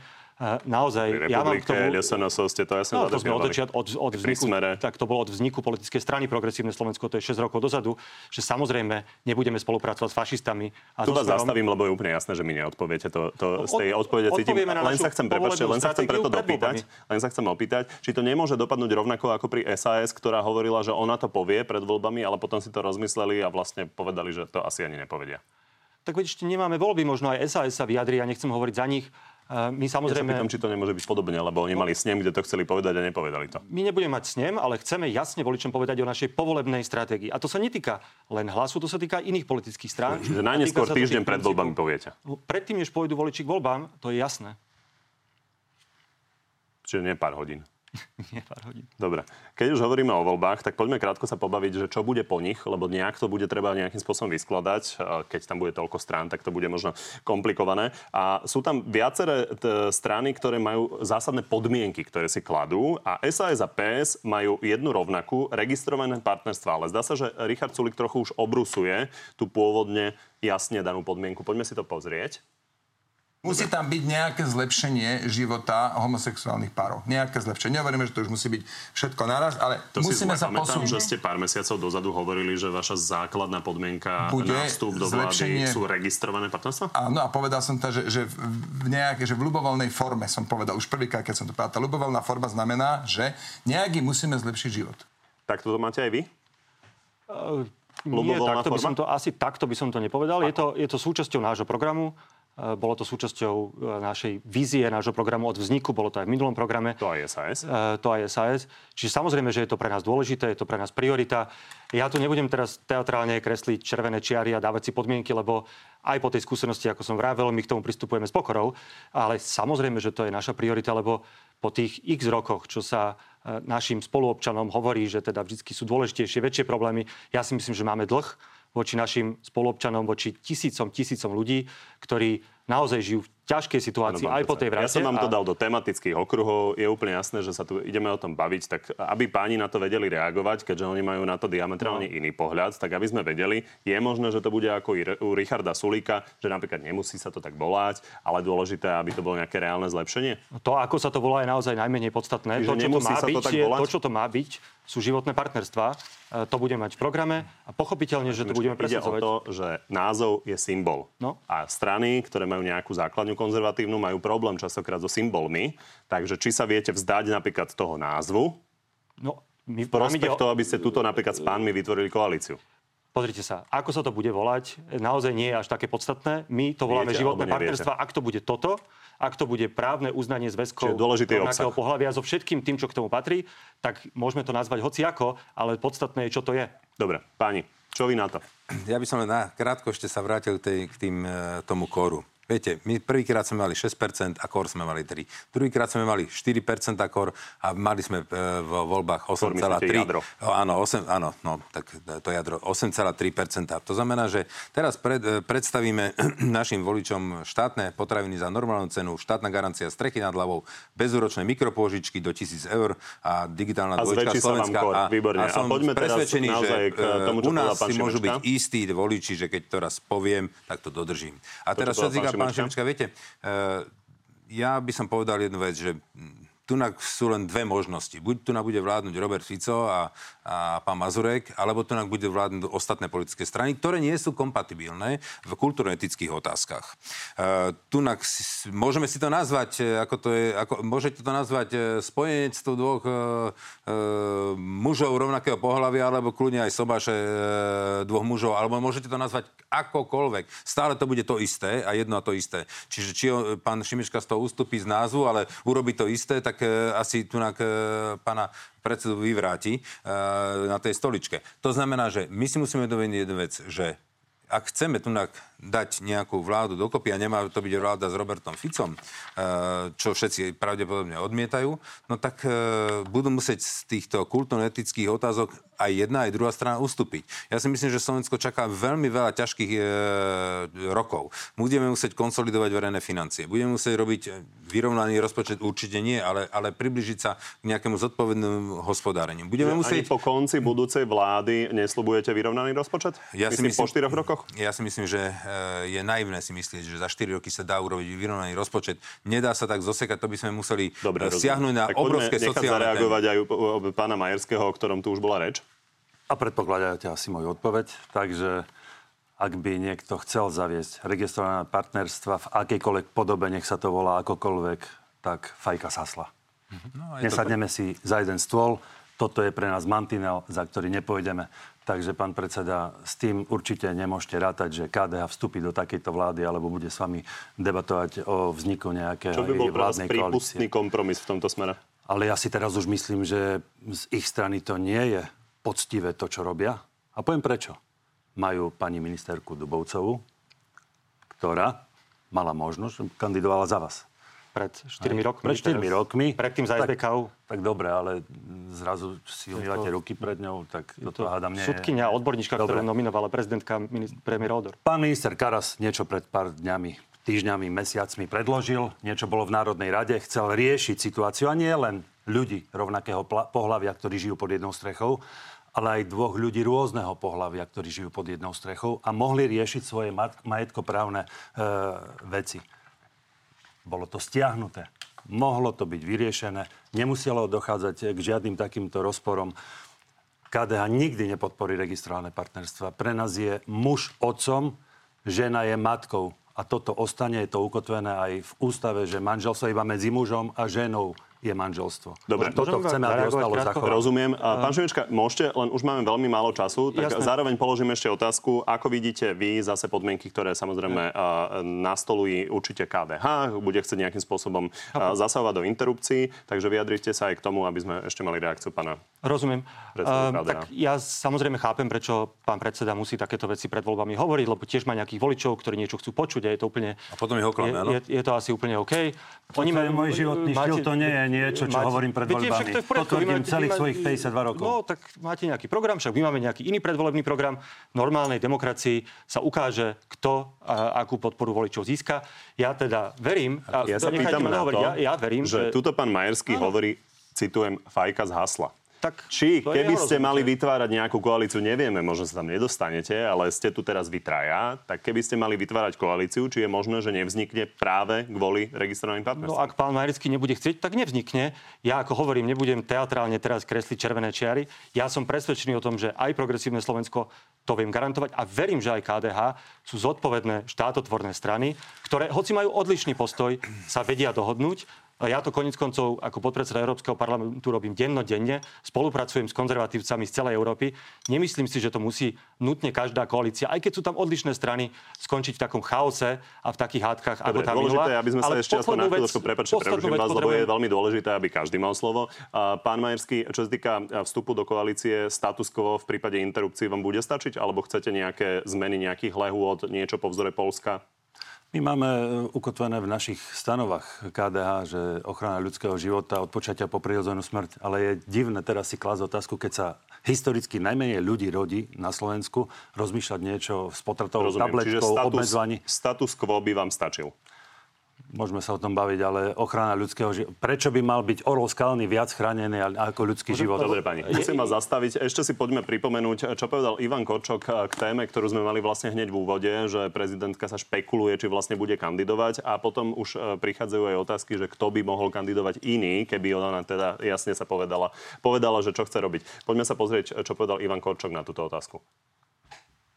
naozaj, ja mám k tomu... SNS ste to jasne no, to sme od, od, od vzniku, tak to bolo od vzniku politickej strany Progresívne Slovensko, to je 6 rokov dozadu, že samozrejme nebudeme spolupracovať s fašistami. A tu vás smerom... zastavím, lebo je úplne jasné, že mi neodpoviete to, to z tej odpovede cítim. Len sa chcem, prepačte, len sa chcem preto dopýtať, len sa chcem opýtať, či to nemôže dopadnúť rovnako ako pri SAS, ktorá hovorila, že ona to povie pred voľbami, ale potom si to rozmysleli a vlastne povedali, že to asi ani nepovedia. Tak veď ešte nemáme voľby, možno aj SAS sa vyjadri, ja nechcem hovoriť za nich. My samozrejme... Ja sa pýtam, či to nemôže byť podobne, lebo oni mali snem, kde to chceli povedať a nepovedali to. My nebudeme mať snem, ale chceme jasne voličom povedať o našej povolebnej stratégii. A to sa netýka len hlasu, to sa týka iných politických strán. Čiže najneskôr týždeň pred voľbami poviete. Predtým, než pôjdu voliči k voľbám, to je jasné. Čiže nie pár hodín. Nie pár hodín. Dobre. Keď už hovoríme o voľbách, tak poďme krátko sa pobaviť, že čo bude po nich, lebo nejak to bude treba nejakým spôsobom vyskladať. Keď tam bude toľko strán, tak to bude možno komplikované. A sú tam viaceré t- strany, ktoré majú zásadné podmienky, ktoré si kladú. A SAS a PS majú jednu rovnakú registrované partnerstva. Ale zdá sa, že Richard Sulik trochu už obrusuje tú pôvodne jasne danú podmienku. Poďme si to pozrieť. Musí tam byť nejaké zlepšenie života homosexuálnych párov. Nejaké zlepšenie. Nehovoríme, že to už musí byť všetko naraz, ale to musíme sa posunúť. že ste pár mesiacov dozadu hovorili, že vaša základná podmienka Bude na vstup do zlepšenie... vlády sú registrované partnerstva? Áno, a povedal som to, že, že v nejaké, že v ľubovoľnej forme som povedal, už prvýkrát, keď som to povedal, tá ľubovoľná forma znamená, že nejaký musíme zlepšiť život. Tak toto máte aj vy? Uh, nie, takto by som to, asi takto by som to nepovedal. Je to, je to súčasťou nášho programu. Eh, bolo to súčasťou eh, našej vízie, nášho programu od vzniku, bolo to aj v minulom programe. To aj SAS. Eh, to aj SAS. Čiže samozrejme, že je to pre nás dôležité, je to pre nás priorita. Ja tu nebudem teraz teatrálne kresliť červené čiary a dávať si podmienky, lebo aj po tej skúsenosti, ako som vravel, my k tomu pristupujeme s pokorou. Ale samozrejme, že to je naša priorita, lebo po tých x rokoch, čo sa našim spoluobčanom hovorí, že teda vždy sú dôležitejšie, väčšie problémy, ja si myslím, že máme dlh voči našim spoluobčanom, voči tisícom, tisícom ľudí, ktorí naozaj žijú v ťažkej situácii aj po tej vrate. Ja som vám to dal do tematických okruhov. Je úplne jasné, že sa tu ideme o tom baviť, tak aby páni na to vedeli reagovať, keďže oni majú na to diametrálne no. iný pohľad, tak aby sme vedeli, je možné, že to bude ako u Richarda Sulíka, že napríklad nemusí sa to tak volať, ale dôležité, aby to bolo nejaké reálne zlepšenie? To, ako sa to volá, je naozaj najmenej podstatné. to, čo to má byť, to, je, to, čo to má byť, sú životné partnerstvá. E, to budeme mať v programe a pochopiteľne, že to budeme presadzovať. Ide o to, že názov je symbol. No? A strany, ktoré majú nejakú základňu konzervatívnu, majú problém častokrát so symbolmi. Takže či sa viete vzdať napríklad toho názvu, No, my, v prospech toho, aby ste túto napríklad s pánmi vytvorili koalíciu. Pozrite sa, ako sa to bude volať, naozaj nie je až také podstatné. My to voláme Viete, životné partnerstva. Ak to bude toto, ak to bude právne uznanie zväzkov rovnakého pohľavia so všetkým tým, čo k tomu patrí, tak môžeme to nazvať hociako, ale podstatné je, čo to je. Dobre, páni, čo vy na to? Ja by som len na krátko ešte sa vrátil k, tej, k tým, e, tomu kóru. Viete, my prvýkrát sme mali 6% a kor sme mali 3. Druhýkrát sme mali 4% kor a mali sme e, v voľbách Kor myslíte 8,3. jadro. O, Áno, 8, áno, no, tak to jadro 8,3%. To znamená, že teraz pred, e, predstavíme našim voličom štátne potraviny za normálnu cenu, štátna garancia strechy nad hlavou, bezúročné mikropôžičky do 1000 eur a digitálna A dvojčka Slovenska. kór. Výborne. A som poďme teraz presvedčený, že k tomu, u nás si môžu byť istí voliči, že keď to raz poviem, tak to dodržím. A To, teraz, čo týka pán Šimečka? Šimečka, viete, eh, ja by som povedal jednu vec, že tu sú len dve možnosti. Buď tu bude vládnuť Robert Fico a, a pán Mazurek, alebo tu bude vládnuť ostatné politické strany, ktoré nie sú kompatibilné v kultúrno-etických otázkach. E, tu môžeme si to nazvať, e, ako to je, ako, môžete to nazvať e, spojenectvo dvoch e, e, mužov rovnakého pohľavia, alebo kľudne aj sobáše e, dvoch mužov, alebo môžete to nazvať akokoľvek. Stále to bude to isté a jedno a to isté. Čiže či pán Šimička z toho ústupí z názvu, ale urobí to isté, tak e, asi tu e, pána predsedu vyvráti e, na tej stoličke. To znamená, že my si musíme dovedieť jednu vec, že ak chceme tu dať nejakú vládu dokopy a nemá to byť vláda s Robertom Ficom, čo všetci pravdepodobne odmietajú, no tak budú musieť z týchto kultúrno-etických otázok aj jedna, aj druhá strana ustúpiť. Ja si myslím, že Slovensko čaká veľmi veľa ťažkých e, rokov. Budeme musieť konsolidovať verejné financie. Budeme musieť robiť vyrovnaný rozpočet, určite nie, ale, ale približiť sa k nejakému zodpovednému hospodáreniu. Budeme Že musieť... Ani po konci budúcej vlády neslubujete vyrovnaný rozpočet? Ja si myslím, po štyroch rokoch? Ja si myslím, že e, je naivné si myslieť, že za 4 roky sa dá urobiť vyrovnaný rozpočet. Nedá sa tak zosekať, to by sme museli Dobre, e, rozumiem. stiahnuť na tak obrovské nechať sociálne zareagovať témy. aj pána Majerského, o ktorom tu už bola reč. A predpokladáte asi moju odpoveď. Takže ak by niekto chcel zaviesť registrované partnerstva v akejkoľvek podobe, nech sa to volá akokoľvek, tak fajka sasla. No, je to Nesadneme si za jeden stôl. Toto je pre nás mantinel, za ktorý nepôjdeme. Takže, pán predseda, s tým určite nemôžete rátať, že KDH vstúpi do takejto vlády alebo bude s vami debatovať o vzniku nejakého Čo by bol vládnej prípustný koalície. kompromis v tomto smere? Ale ja si teraz už myslím, že z ich strany to nie je poctivé to, čo robia. A poviem prečo. Majú pani ministerku Dubovcovú, ktorá mala možnosť, kandidovala za vás. Pred 4 rokmi. Pred 4 teraz- rokmi. Predtým za Tak- SBKU. Tak dobre, ale zrazu si umývate ruky pred ňou, tak toto hádam nie Sudkynia, odborníčka, ktorú nominovala prezidentka premiér Odor. Pán minister Karas niečo pred pár dňami, týždňami, mesiacmi predložil, niečo bolo v Národnej rade, chcel riešiť situáciu a nie len ľudí rovnakého pla- pohlavia, ktorí žijú pod jednou strechou, ale aj dvoch ľudí rôzneho pohlavia, ktorí žijú pod jednou strechou a mohli riešiť svoje mat- majetkoprávne e, veci. Bolo to stiahnuté. Mohlo to byť vyriešené. Nemuselo dochádzať k žiadnym takýmto rozporom. KDH nikdy nepodporí registrované partnerstva. Pre nás je muž otcom, žena je matkou. A toto ostane, je to ukotvené aj v ústave, že manželstvo iba medzi mužom a ženou je manželstvo. Dobre. toto chceme, aby ostalo zachované. Rozumiem. A pán Šimečka, môžete, len už máme veľmi málo času, tak Jasné. zároveň položím ešte otázku, ako vidíte vy zase podmienky, ktoré samozrejme a, nastolují určite KDH, bude chcieť nejakým spôsobom a, zasahovať do interrupcií, takže vyjadrite sa aj k tomu, aby sme ešte mali reakciu pána. Rozumiem. KDH. tak ja samozrejme chápem, prečo pán predseda musí takéto veci pred voľbami hovoriť, lebo tiež má nejakých voličov, ktorí niečo chcú počuť a je to úplne... A potom ich oklame, je, je, je, to asi úplne OK. Toto je môj životný štýl, to nie je niečo, čo hovorím pred Viete, však voľbami. to je v poriadku. Potvrdím Vy máte- celých vy máte- svojich 52 rokov. No, tak máte nejaký program, však my máme nejaký iný predvolebný program. V normálnej demokracii sa ukáže, kto a, akú podporu voličov získa. Ja teda verím... A Ja sa pýtam na to, ja, ja verím, že že... tuto pán Majerský hovorí, citujem, fajka z hasla. Tak Či keby ste mali vytvárať nejakú koalíciu, nevieme, možno sa tam nedostanete, ale ste tu teraz vytraja, tak keby ste mali vytvárať koalíciu, či je možné, že nevznikne práve kvôli registrovaným No partnerstvom? ak pán Majerický nebude chcieť, tak nevznikne. Ja ako hovorím, nebudem teatrálne teraz kresliť červené čiary. Ja som presvedčený o tom, že aj progresívne Slovensko to viem garantovať a verím, že aj KDH sú zodpovedné štátotvorné strany, ktoré, hoci majú odlišný postoj, sa vedia dohodnúť. Ja to konec koncov ako podpredseda Európskeho parlamentu robím dennodenne, spolupracujem s konzervatívcami z celej Európy. Nemyslím si, že to musí nutne každá koalícia, aj keď sú tam odlišné strany, skončiť v takom chaose a v takých hádkach, ako Dobre, tá dôležité, minula. aby sme sa ešte aspoň na chvíľočku, prepáčte, preruším vás, lebo je veľmi dôležité, aby každý mal slovo. Pán Majerský, čo sa týka vstupu do koalície, status quo v prípade interrupcií vám bude stačiť, alebo chcete nejaké zmeny nejakých lehôd, niečo po vzore Polska? My máme e, ukotvené v našich stanovách KDH, že ochrana ľudského života od počatia po prirodzenú smrť, ale je divné teraz si klásť otázku, keď sa historicky najmenej ľudí rodí na Slovensku, rozmýšľať niečo s potratovou tabletkou, status, obmedzovaní. status quo by vám stačil. Môžeme sa o tom baviť, ale ochrana ľudského života. Prečo by mal byť orol skalný viac chránený ako ľudský Môžem, život? Dobre, pani, musím vás zastaviť. Ešte si poďme pripomenúť, čo povedal Ivan Korčok k téme, ktorú sme mali vlastne hneď v úvode, že prezidentka sa špekuluje, či vlastne bude kandidovať a potom už e, prichádzajú aj otázky, že kto by mohol kandidovať iný, keby ona teda jasne sa povedala, povedala, že čo chce robiť. Poďme sa pozrieť, čo povedal Ivan Korčok na túto otázku.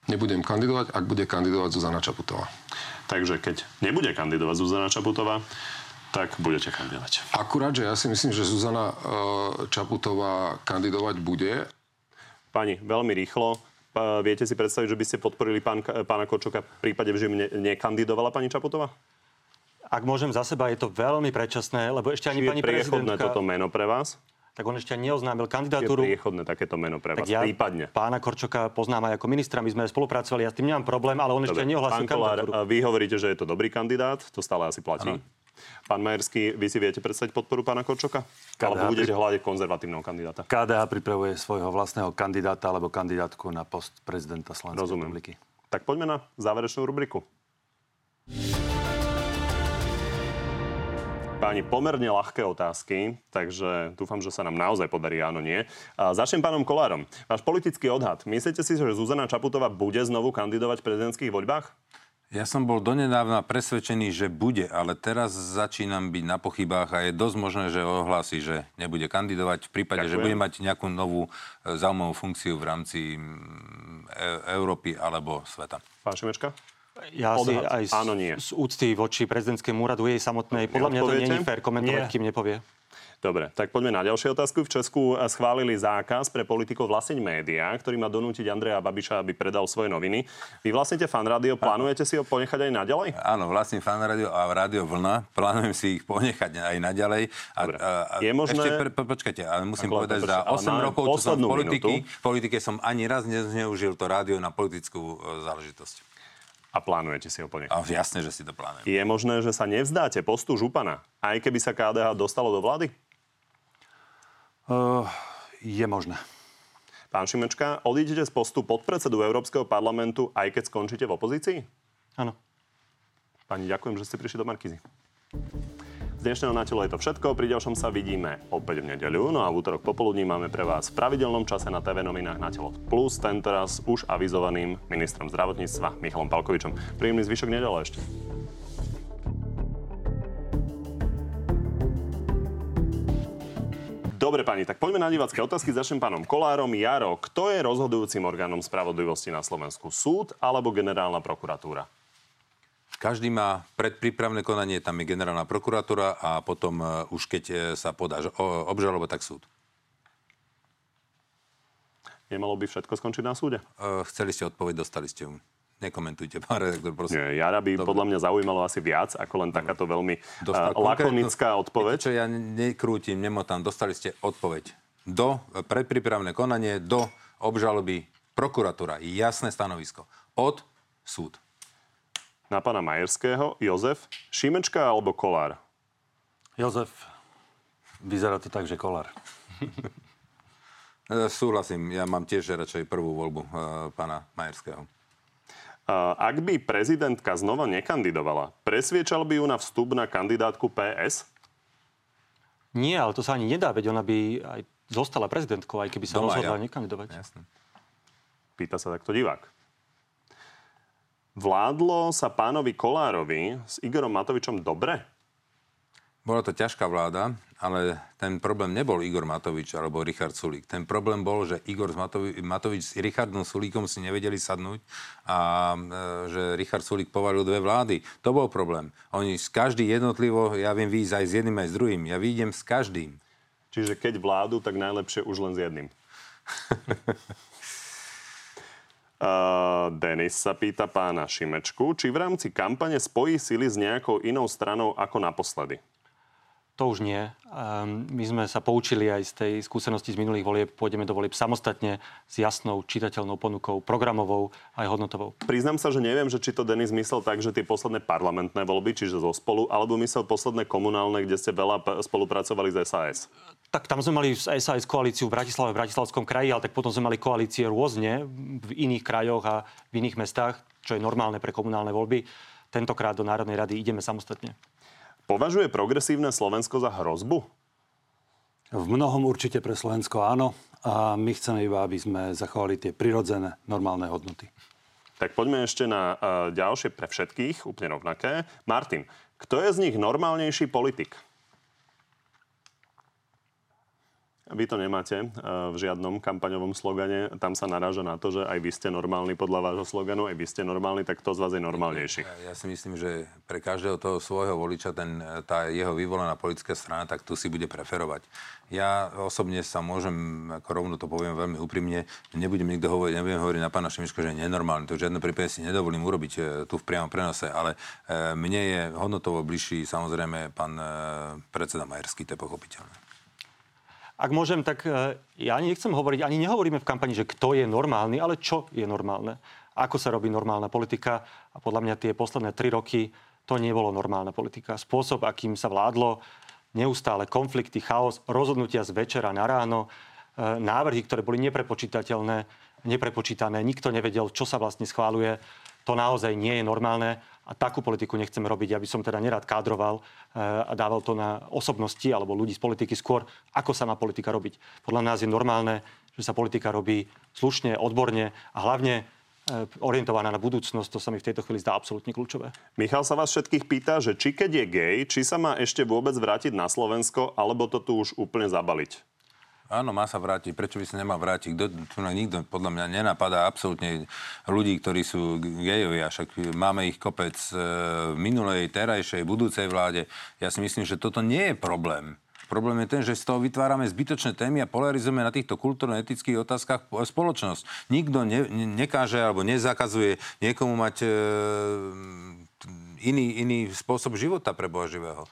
Nebudem kandidovať, ak bude kandidovať Zuzana Čaputová. Takže keď nebude kandidovať Zuzana Čaputová, tak budete kandidovať. Akurát, že ja si myslím, že Zuzana e, Čaputová kandidovať bude. Pani, veľmi rýchlo. Viete si predstaviť, že by ste podporili pán, pána Korčoka v prípade, že ne, nekandidovala pani Čaputová? Ak môžem za seba, je to veľmi predčasné, lebo ešte ani Či pani je priechodné prezidentka... toto meno pre vás? Tak on ešte neoznámil kandidatúru. Je priechodné takéto meno pre vás, tak ja prípadne. pána Korčoka poznám aj ako ministra, my sme spolupracovali, ja s tým nemám problém, ale on Dobre. ešte neohlasil kandidatúru. Kolár, vy hovoríte, že je to dobrý kandidát, to stále asi platí. Ano. Pán Majerský, vy si viete predstaviť podporu pána Korčoka? KDH alebo budete pri... hľadať konzervatívneho kandidáta? KDH pripravuje svojho vlastného kandidáta alebo kandidátku na post prezidenta Slovenskej Rozumiem. republiky. Tak poďme na záverečnú rubriku. Páni, pomerne ľahké otázky, takže dúfam, že sa nám naozaj podarí áno, nie. A začnem pánom Kolárom. Váš politický odhad. Myslíte si, že Zuzana Čaputová bude znovu kandidovať v prezidentských voľbách? Ja som bol donedávna presvedčený, že bude, ale teraz začínam byť na pochybách a je dosť možné, že ohlási, že nebude kandidovať v prípade, Ďakujem. že bude mať nejakú novú e, zaujímavú funkciu v rámci mm, e- Európy alebo sveta. Pán Šimečka? Ja si aj z, Áno, nie. z úcty voči prezidentskému úradu jej samotnej, podľa mňa to nie je fér komentovať, nie. kým nepovie. Dobre, tak poďme na ďalšiu otázku. V Česku schválili zákaz pre politikov vlastniť médiá, ktorý má donútiť Andreja Babiša, aby predal svoje noviny. Vy vlastnite fan rádio, plánujete si ho ponechať aj naďalej? Áno, vlastním fan rádio a rádio Vlna. Plánujem si ich ponechať aj naďalej. A, Dobre. a, a Je možné... Ešte, po, počkajte, ale musím Ako, povedať, že za 8 rokov, čo som v politiky, politike som ani raz nezneužil to rádio na politickú e, záležitosť. A plánujete si ho ponechať? A jasne, že si to plánujem. Je možné, že sa nevzdáte postu župana, aj keby sa KDH dostalo do vlády? Uh, je možné. Pán Šimečka, odídete z postu podpredsedu Európskeho parlamentu, aj keď skončíte v opozícii? Áno. Pani, ďakujem, že ste prišli do Markizy. Z dnešného na telo je to všetko. Pri ďalšom sa vidíme opäť v nedeľu. No a v útorok popoludní máme pre vás v pravidelnom čase na TV novinách na telo plus, tentoraz už avizovaným ministrom zdravotníctva Michalom Palkovičom. Príjemný zvyšok nedele ešte. Dobre, pani, tak poďme na divácké otázky. Začnem pánom Kolárom. Jaro, kto je rozhodujúcim orgánom spravodlivosti na Slovensku? Súd alebo generálna prokuratúra? Každý má predprípravné konanie, tam je generálna prokuratúra a potom uh, už keď uh, sa podá obžaloba, tak súd. Nemalo by všetko skončiť na súde? Uh, chceli ste odpoveď, dostali ste ju. Nekomentujte, pán redaktor, prosím. Nie, Jara by Dobre. podľa mňa zaujímalo asi viac, ako len takáto veľmi uh, lakonická odpoveď. Viete, čo ja nekrútim, nemotám. Dostali ste odpoveď. Do predprípravné konanie, do obžaloby prokuratúra. Jasné stanovisko. Od súd na pána Majerského. Jozef, Šimečka alebo Kolár? Jozef, vyzerá to tak, že Kolár. Súhlasím, ja mám tiež radšej prvú voľbu uh, pána Majerského. Uh, ak by prezidentka znova nekandidovala, presviečal by ju na vstup na kandidátku PS? Nie, ale to sa ani nedá, veď ona by aj zostala prezidentkou, aj keby sa Doma, rozhodla ja. nekandidovať. Jasne. Pýta sa takto divák. Vládlo sa pánovi Kolárovi s Igorom Matovičom dobre? Bola to ťažká vláda, ale ten problém nebol Igor Matovič alebo Richard Sulík. Ten problém bol, že Igor Matovič, Matovič s Richardom Sulíkom si nevedeli sadnúť a e, že Richard Sulík povalil dve vlády. To bol problém. Oni z každý jednotlivo, ja viem výjsť aj s jedným aj s druhým. Ja výjdem s každým. Čiže keď vládu, tak najlepšie už len s jedným. Uh, Denis sa pýta pána Šimečku, či v rámci kampane spojí sily s nejakou inou stranou ako naposledy. To už nie. Um, my sme sa poučili aj z tej skúsenosti z minulých volieb. Pôjdeme do volieb samostatne s jasnou čitateľnou ponukou, programovou aj hodnotovou. Priznám sa, že neviem, že či to Denis myslel tak, že tie posledné parlamentné voľby, čiže zo spolu, alebo myslel posledné komunálne, kde ste veľa spolupracovali s SAS. Tak tam sme mali SAS koalíciu v Bratislave, v Bratislavskom kraji, ale tak potom sme mali koalície rôzne v iných krajoch a v iných mestách, čo je normálne pre komunálne voľby. Tentokrát do Národnej rady ideme samostatne. Považuje progresívne Slovensko za hrozbu? V mnohom určite pre Slovensko áno. A my chceme iba, aby sme zachovali tie prirodzené, normálne hodnoty. Tak poďme ešte na uh, ďalšie pre všetkých, úplne rovnaké. Martin, kto je z nich normálnejší politik? Vy to nemáte eh, v žiadnom kampaňovom slogane. Tam sa naráža na to, že aj vy ste normálni podľa vášho sloganu, aj vy ste normálni, tak kto z vás je normálnejší? Ja si myslím, že pre každého toho svojho voliča ten, tá jeho vyvolená politická strana, tak tu si bude preferovať. Ja osobne sa môžem, ako rovno to poviem veľmi úprimne, nebudem nikto hovoriť, nebudem hovoriť na pána Šimičko, že je nenormálny. To v žiadnom prípade si nedovolím urobiť eh, tu v priamom prenose, ale eh, mne je hodnotovo bližší samozrejme pán predseda Majerský, to je pochopiteľné. Ak môžem, tak e, ja ani nechcem hovoriť, ani nehovoríme v kampani, že kto je normálny, ale čo je normálne. Ako sa robí normálna politika. A podľa mňa tie posledné tri roky to nebolo normálna politika. Spôsob, akým sa vládlo, neustále konflikty, chaos, rozhodnutia z večera na ráno, e, návrhy, ktoré boli neprepočítateľné, neprepočítané, nikto nevedel, čo sa vlastne schváluje. To naozaj nie je normálne a takú politiku nechcem robiť. Ja by som teda nerad kádroval eh, a dával to na osobnosti alebo ľudí z politiky skôr, ako sa má politika robiť. Podľa nás je normálne, že sa politika robí slušne, odborne a hlavne eh, orientovaná na budúcnosť, to sa mi v tejto chvíli zdá absolútne kľúčové. Michal sa vás všetkých pýta, že či keď je gay, či sa má ešte vôbec vrátiť na Slovensko, alebo to tu už úplne zabaliť? Áno, má sa vrátiť. Prečo by sa nemal vrátiť? Kto, tu nikto podľa mňa nenapadá absolútne ľudí, ktorí sú gejovia. Však máme ich kopec e, v minulej, terajšej, budúcej vláde. Ja si myslím, že toto nie je problém. Problém je ten, že z toho vytvárame zbytočné témy a polarizujeme na týchto kultúrno-etických otázkach spoločnosť. Nikto ne, ne, nekáže alebo nezakazuje niekomu mať e, iný, iný spôsob života pre Boha živého.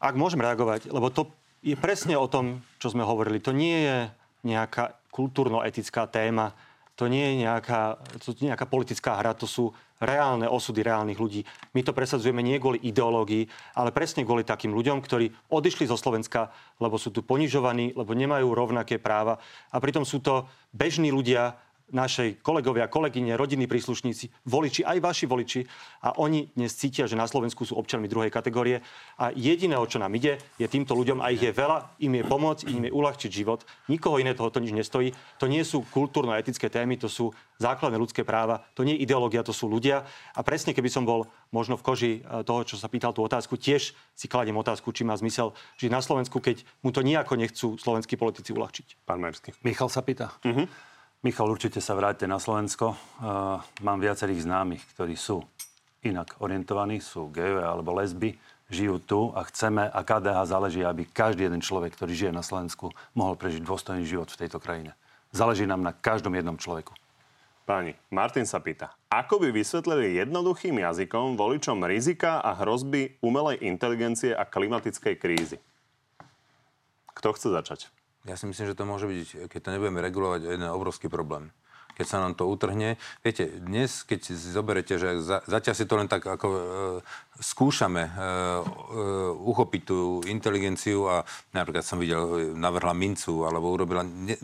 Ak môžem reagovať, lebo to je presne o tom, čo sme hovorili. To nie je nejaká kultúrno-etická téma, to nie je nejaká, to je nejaká politická hra, to sú reálne osudy reálnych ľudí. My to presadzujeme nie kvôli ideológii, ale presne kvôli takým ľuďom, ktorí odišli zo Slovenska, lebo sú tu ponižovaní, lebo nemajú rovnaké práva. A pritom sú to bežní ľudia, našej kolegovia, kolegyne, rodinní príslušníci, voliči, aj vaši voliči a oni dnes cítia, že na Slovensku sú občanmi druhej kategórie a jediné, o čo nám ide, je týmto ľuďom a ich je veľa, im je pomôcť, im je uľahčiť život. Nikoho iné toho to nič nestojí. To nie sú kultúrno-etické témy, to sú základné ľudské práva, to nie je ideológia, to sú ľudia. A presne keby som bol možno v koži e, toho, čo sa pýtal tú otázku, tiež si kladiem otázku, či má zmysel žiť na Slovensku, keď mu to nejako nechcú slovenskí politici uľahčiť. Pán Mersky. Michal sa pýta. Uh-huh. Michal, určite sa vráťte na Slovensko. Uh, mám viacerých známych, ktorí sú inak orientovaní, sú gejové alebo lesby, žijú tu a chceme a KDH záleží, aby každý jeden človek, ktorý žije na Slovensku, mohol prežiť dôstojný život v tejto krajine. Záleží nám na každom jednom človeku. Páni, Martin sa pýta, ako by vysvetlili jednoduchým jazykom voličom rizika a hrozby umelej inteligencie a klimatickej krízy? Kto chce začať? Ja si myslím, že to môže byť, keď to nebudeme regulovať, jeden obrovský problém keď sa nám to utrhne. Viete, dnes, keď si zoberete, že za, zatiaľ si to len tak ako e, skúšame e, e, uchopiť tú inteligenciu a napríklad som videl, navrhla mincu alebo urobila... Ne,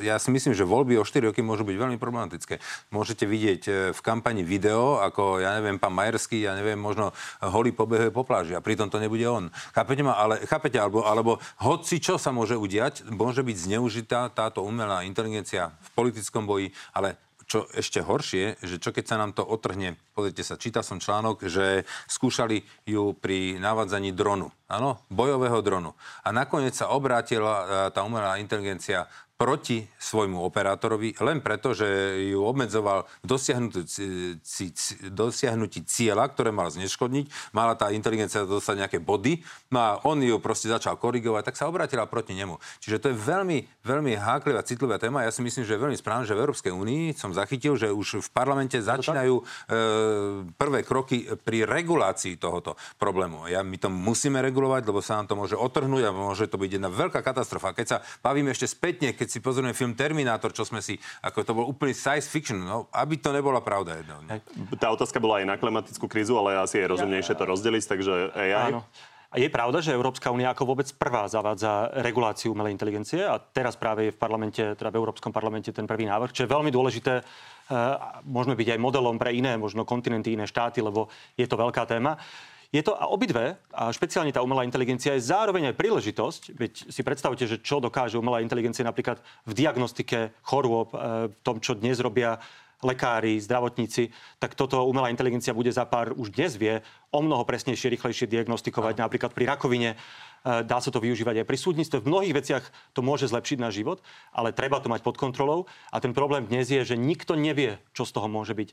ja si myslím, že voľby o 4 roky môžu byť veľmi problematické. Môžete vidieť e, v kampani video, ako, ja neviem, pán Majerský, ja neviem, možno holý pobehuje po pláži a pritom to nebude on. Chápete ma? Ale, chápete? Alebo, alebo hoci čo sa môže udiať, môže byť zneužitá táto umelá inteligencia v politickom boji ale čo ešte horšie, že čo keď sa nám to otrhne, pozrite sa, čítal som článok, že skúšali ju pri navádzaní dronu, áno, bojového dronu. A nakoniec sa obrátila tá umelá inteligencia proti svojmu operátorovi len preto, že ju obmedzoval v dosiahnutí cieľa, ktoré mal zneškodniť. Mala tá inteligencia dostať nejaké body, no a on ju proste začal korigovať, tak sa obrátila proti nemu. Čiže to je veľmi, veľmi háklivá, citlivá téma. Ja si myslím, že je veľmi správne, že v Európskej únii som zachytil, že už v parlamente začínajú e, prvé kroky pri regulácii tohoto problému. Ja, my to musíme regulovať, lebo sa nám to môže otrhnúť a môže to byť jedna veľká katastrofa. Keď sa bavíme ešte spätne, keď si pozrieme film Terminátor, čo sme si, ako to bol úplný science fiction, no, aby to nebola pravda jedno. Tá otázka bola aj na klimatickú krízu, ale asi je rozumnejšie to rozdeliť, takže AI. Áno. A je pravda, že Európska únia ako vôbec prvá zavádza reguláciu umelej inteligencie a teraz práve je v parlamente, teda v Európskom parlamente ten prvý návrh, čo je veľmi dôležité. Uh, môžeme byť aj modelom pre iné, možno kontinenty, iné štáty, lebo je to veľká téma. Je to a obidve, a špeciálne tá umelá inteligencia, je zároveň aj príležitosť. Veď si predstavte, že čo dokáže umelá inteligencia napríklad v diagnostike chorôb, e, v tom, čo dnes robia lekári, zdravotníci, tak toto umelá inteligencia bude za pár, už dnes vie, o mnoho presnejšie, rýchlejšie diagnostikovať. No. Napríklad pri rakovine e, dá sa to využívať aj pri súdnictve. V mnohých veciach to môže zlepšiť náš život, ale treba to mať pod kontrolou. A ten problém dnes je, že nikto nevie, čo z toho môže byť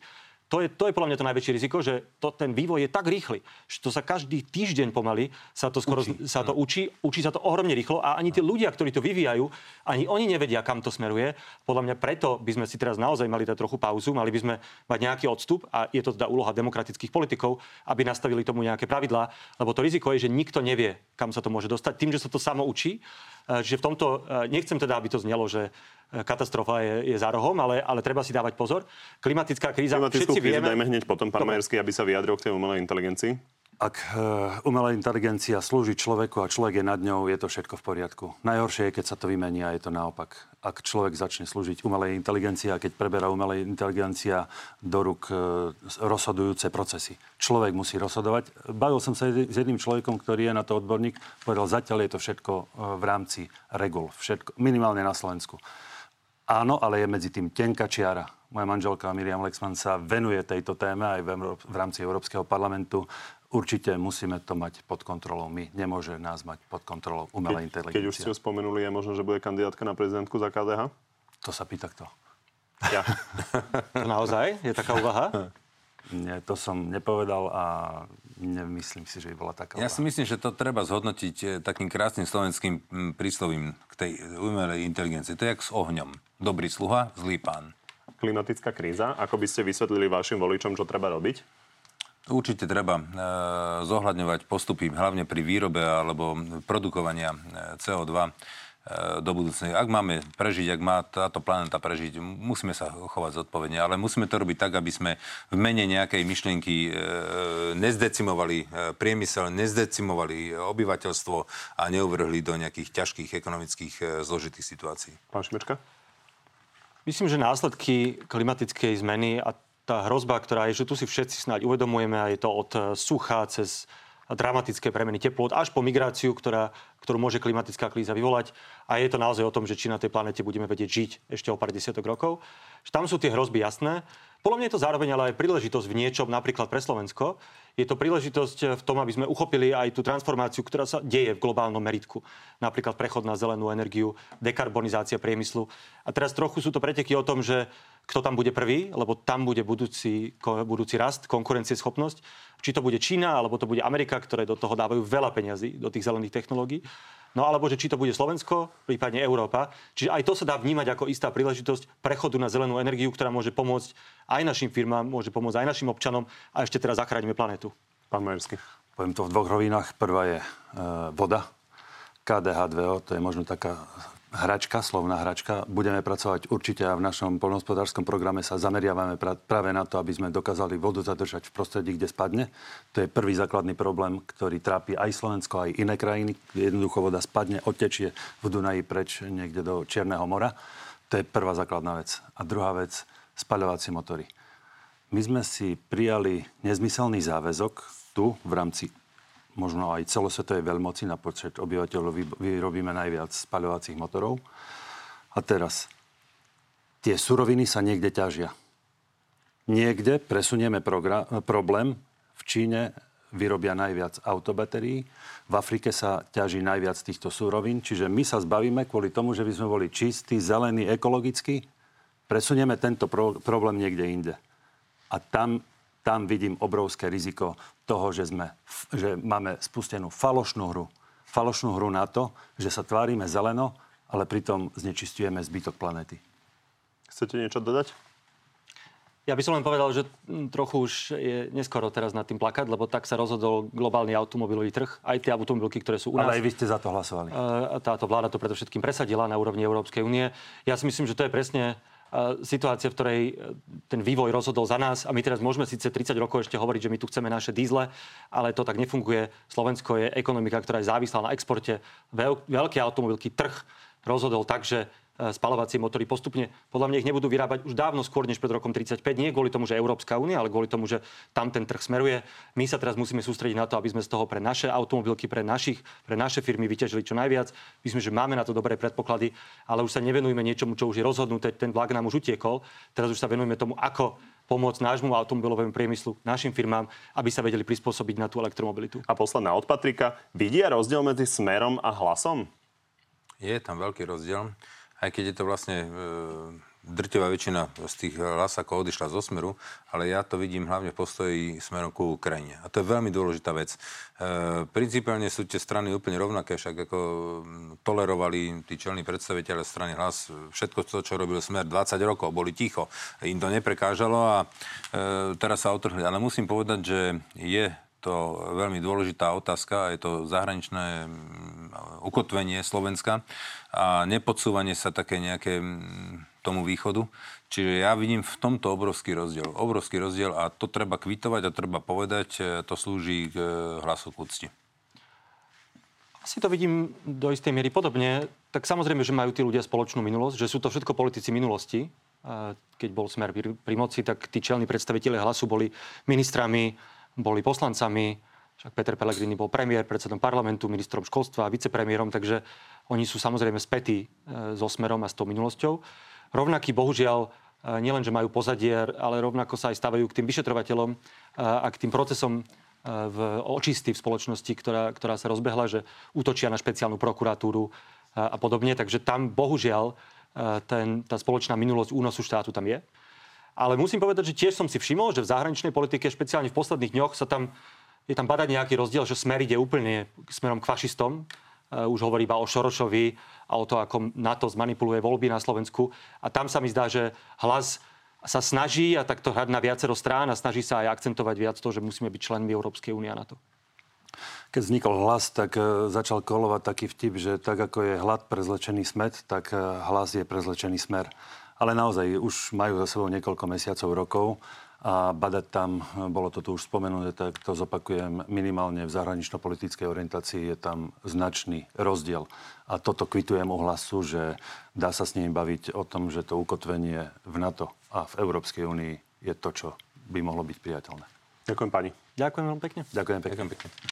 to je, to je podľa mňa to najväčšie riziko, že to, ten vývoj je tak rýchly, že to sa každý týždeň pomaly sa to skoro učí. sa to učí, učí sa to ohromne rýchlo a ani tí ľudia, ktorí to vyvíjajú, ani oni nevedia, kam to smeruje. Podľa mňa preto by sme si teraz naozaj mali dať trochu pauzu, mali by sme mať nejaký odstup a je to teda úloha demokratických politikov, aby nastavili tomu nejaké pravidlá, lebo to riziko je, že nikto nevie, kam sa to môže dostať, tým, že sa to samo učí. Že v tomto, e, nechcem teda, aby to znelo, že katastrofa je, je za rohom, ale, ale treba si dávať pozor. Klimatická kríza, Klimatickú všetci krízu vieme... dajme hneď potom, pán Majerský, aby sa vyjadril k tej umelej inteligencii. Ak uh, umelá inteligencia slúži človeku a človek je nad ňou, je to všetko v poriadku. Najhoršie je, keď sa to vymení a je to naopak. Ak človek začne slúžiť umelej inteligencii a keď preberá umelej inteligencia do rúk uh, rozhodujúce procesy. Človek musí rozhodovať. Bavil som sa s jedným človekom, ktorý je na to odborník, povedal, zatiaľ je to všetko uh, v rámci regul, všetko, minimálne na Slovensku. Áno, ale je medzi tým tenká čiara. Moja manželka Miriam Lexman sa venuje tejto téme aj v rámci Európskeho parlamentu. Určite musíme to mať pod kontrolou. My nemôže nás mať pod kontrolou umelá inteligencia. Keď už ste ho spomenuli, je možno, že bude kandidátka na prezidentku za KDH? To sa pýta kto? Ja. to naozaj? Je taká úvaha? Nie, to som nepovedal a nemyslím si, že by bola taká. Ja si myslím, že to treba zhodnotiť eh, takým krásnym slovenským mm, príslovím k tej umelej inteligencii. To je jak s ohňom. Dobrý sluha, zlý pán. Klimatická kríza. Ako by ste vysvetlili vašim voličom, čo treba robiť? Určite treba e, zohľadňovať postupy, hlavne pri výrobe alebo produkovania eh, CO2 E, do budúcnej. Ak máme prežiť, ak má táto planéta prežiť, musíme sa chovať zodpovedne, ale musíme to robiť tak, aby sme v mene nejakej myšlienky e, nezdecimovali e, priemysel, nezdecimovali obyvateľstvo a neuvrhli do nejakých ťažkých ekonomických zložitých situácií. Pán Šimečka? Myslím, že následky klimatickej zmeny a tá hrozba, ktorá je, že tu si všetci snáď uvedomujeme a je to od sucha cez dramatické premeny teplot až po migráciu, ktorá, ktorú môže klimatická kríza vyvolať. A je to naozaj o tom, že či na tej planete budeme vedieť žiť ešte o pár desiatok rokov. Tam sú tie hrozby jasné. Podľa mňa je to zároveň ale aj príležitosť v niečom, napríklad pre Slovensko. Je to príležitosť v tom, aby sme uchopili aj tú transformáciu, ktorá sa deje v globálnom meritku. Napríklad prechod na zelenú energiu, dekarbonizácia priemyslu. A teraz trochu sú to preteky o tom, že kto tam bude prvý, lebo tam bude budúci, budúci rast, konkurencieschopnosť. Či to bude Čína, alebo to bude Amerika, ktoré do toho dávajú veľa peňazí, do tých zelených technológií. No alebo že či to bude Slovensko, prípadne Európa. Čiže aj to sa dá vnímať ako istá príležitosť prechodu na zelenú energiu, ktorá môže pomôcť aj našim firmám, môže pomôcť aj našim občanom a ešte teraz zachránime planetu. Pán Majersky. Poviem to v dvoch rovinách. Prvá je e, voda. KDH2O, to je možno taká hračka, slovná hračka. Budeme pracovať určite a v našom poľnohospodárskom programe sa zameriavame pra, práve na to, aby sme dokázali vodu zadržať v prostredí, kde spadne. To je prvý základný problém, ktorý trápi aj Slovensko, aj iné krajiny. Jednoducho voda spadne, odtečie v Dunaji preč niekde do Čierneho mora. To je prvá základná vec. A druhá vec, spaľovacie motory. My sme si prijali nezmyselný záväzok tu v rámci možno aj celosvetovej veľmoci na počet obyvateľov vyrobíme najviac spaľovacích motorov. A teraz, tie suroviny sa niekde ťažia. niekde presunieme progra- problém. V Číne vyrobia najviac autobatérií, v Afrike sa ťaží najviac týchto súrovín, čiže my sa zbavíme kvôli tomu, že by sme boli čistí, zelení, ekologickí, presunieme tento pro- problém niekde inde. A tam, tam vidím obrovské riziko toho, že, sme, že máme spustenú falošnú hru. Falošnú hru na to, že sa tvárime zeleno, ale pritom znečistujeme zbytok planety. Chcete niečo dodať? Ja by som len povedal, že mm, trochu už je neskoro teraz nad tým plakať, lebo tak sa rozhodol globálny automobilový trh. Aj tie automobilky, ktoré sú u nás. Ale aj vy ste za to hlasovali. A táto vláda to predovšetkým presadila na úrovni Európskej únie. Ja si myslím, že to je presne situácia, v ktorej e, ten vývoj rozhodol za nás a my teraz môžeme síce 30 rokov ešte hovoriť, že my tu chceme naše dízle, ale to tak nefunguje. Slovensko je ekonomika, ktorá je závislá na exporte. Veľký automobilky trh rozhodol tak, že E, spalovacie motory postupne, podľa mňa ich nebudú vyrábať už dávno skôr než pred rokom 35. Nie kvôli tomu, že Európska únia, ale kvôli tomu, že tam ten trh smeruje. My sa teraz musíme sústrediť na to, aby sme z toho pre naše automobilky, pre, našich, pre naše firmy vyťažili čo najviac. Myslím, že máme na to dobré predpoklady, ale už sa nevenujeme niečomu, čo už je rozhodnuté. Ten vlak nám už utiekol. Teraz už sa venujeme tomu, ako pomôcť nášmu automobilovému priemyslu, našim firmám, aby sa vedeli prispôsobiť na tú elektromobilitu. A posledná od Patrika. Vidia rozdiel medzi smerom a hlasom? Je tam veľký rozdiel aj keď je to vlastne e, drtivá väčšina z tých hlasakov odišla zo smeru, ale ja to vidím hlavne v postoji smerom ku Ukrajine. A to je veľmi dôležitá vec. E, principiálne sú tie strany úplne rovnaké, však ako tolerovali tí čelní predstaviteľe strany hlas všetko to, čo robil smer 20 rokov, boli ticho. Im to neprekážalo a e, teraz sa otrhli. Ale musím povedať, že je to veľmi dôležitá otázka, je to zahraničné mm, ukotvenie Slovenska a nepodsúvanie sa také nejaké mm, tomu východu. Čiže ja vidím v tomto obrovský rozdiel. Obrovský rozdiel a to treba kvitovať a treba povedať, e, to slúži k e, hlasu k úcti. Asi to vidím do istej miery podobne. Tak samozrejme, že majú tí ľudia spoločnú minulosť, že sú to všetko politici minulosti. Keď bol smer pri moci, tak tí čelní predstaviteľe hlasu boli ministrami, boli poslancami, však Peter Pellegrini bol premiér, predsedom parlamentu, ministrom školstva a vicepremiérom, takže oni sú samozrejme spätí e, so smerom a s tou minulosťou. Rovnaký, bohužiaľ, e, nielen, že majú pozadie, ale rovnako sa aj stavajú k tým vyšetrovateľom e, a k tým procesom v očistí v spoločnosti, ktorá, ktorá sa rozbehla, že útočia na špeciálnu prokuratúru a podobne. Takže tam, bohužiaľ, ten, tá spoločná minulosť únosu štátu tam je. Ale musím povedať, že tiež som si všimol, že v zahraničnej politike, špeciálne v posledných dňoch, sa tam, je tam badať nejaký rozdiel, že smer ide úplne smerom k fašistom. Uh, už hovorí iba o Šorošovi a o to, ako NATO zmanipuluje voľby na Slovensku. A tam sa mi zdá, že hlas sa snaží a takto hrať na viacero strán a snaží sa aj akcentovať viac to, že musíme byť členmi Európskej únie a NATO. Keď vznikol hlas, tak uh, začal kolovať taký vtip, že tak ako je hlad prezlečený smet, tak uh, hlas je prezlečený smer ale naozaj už majú za sebou niekoľko mesiacov, rokov a badať tam, bolo to tu už spomenuté, tak to zopakujem, minimálne v zahranično-politickej orientácii je tam značný rozdiel. A toto kvitujem u hlasu, že dá sa s ním baviť o tom, že to ukotvenie v NATO a v Európskej únii je to, čo by mohlo byť priateľné. Ďakujem pani. Ďakujem veľmi pekne. Ďakujem pekne. Ďakujem pekne.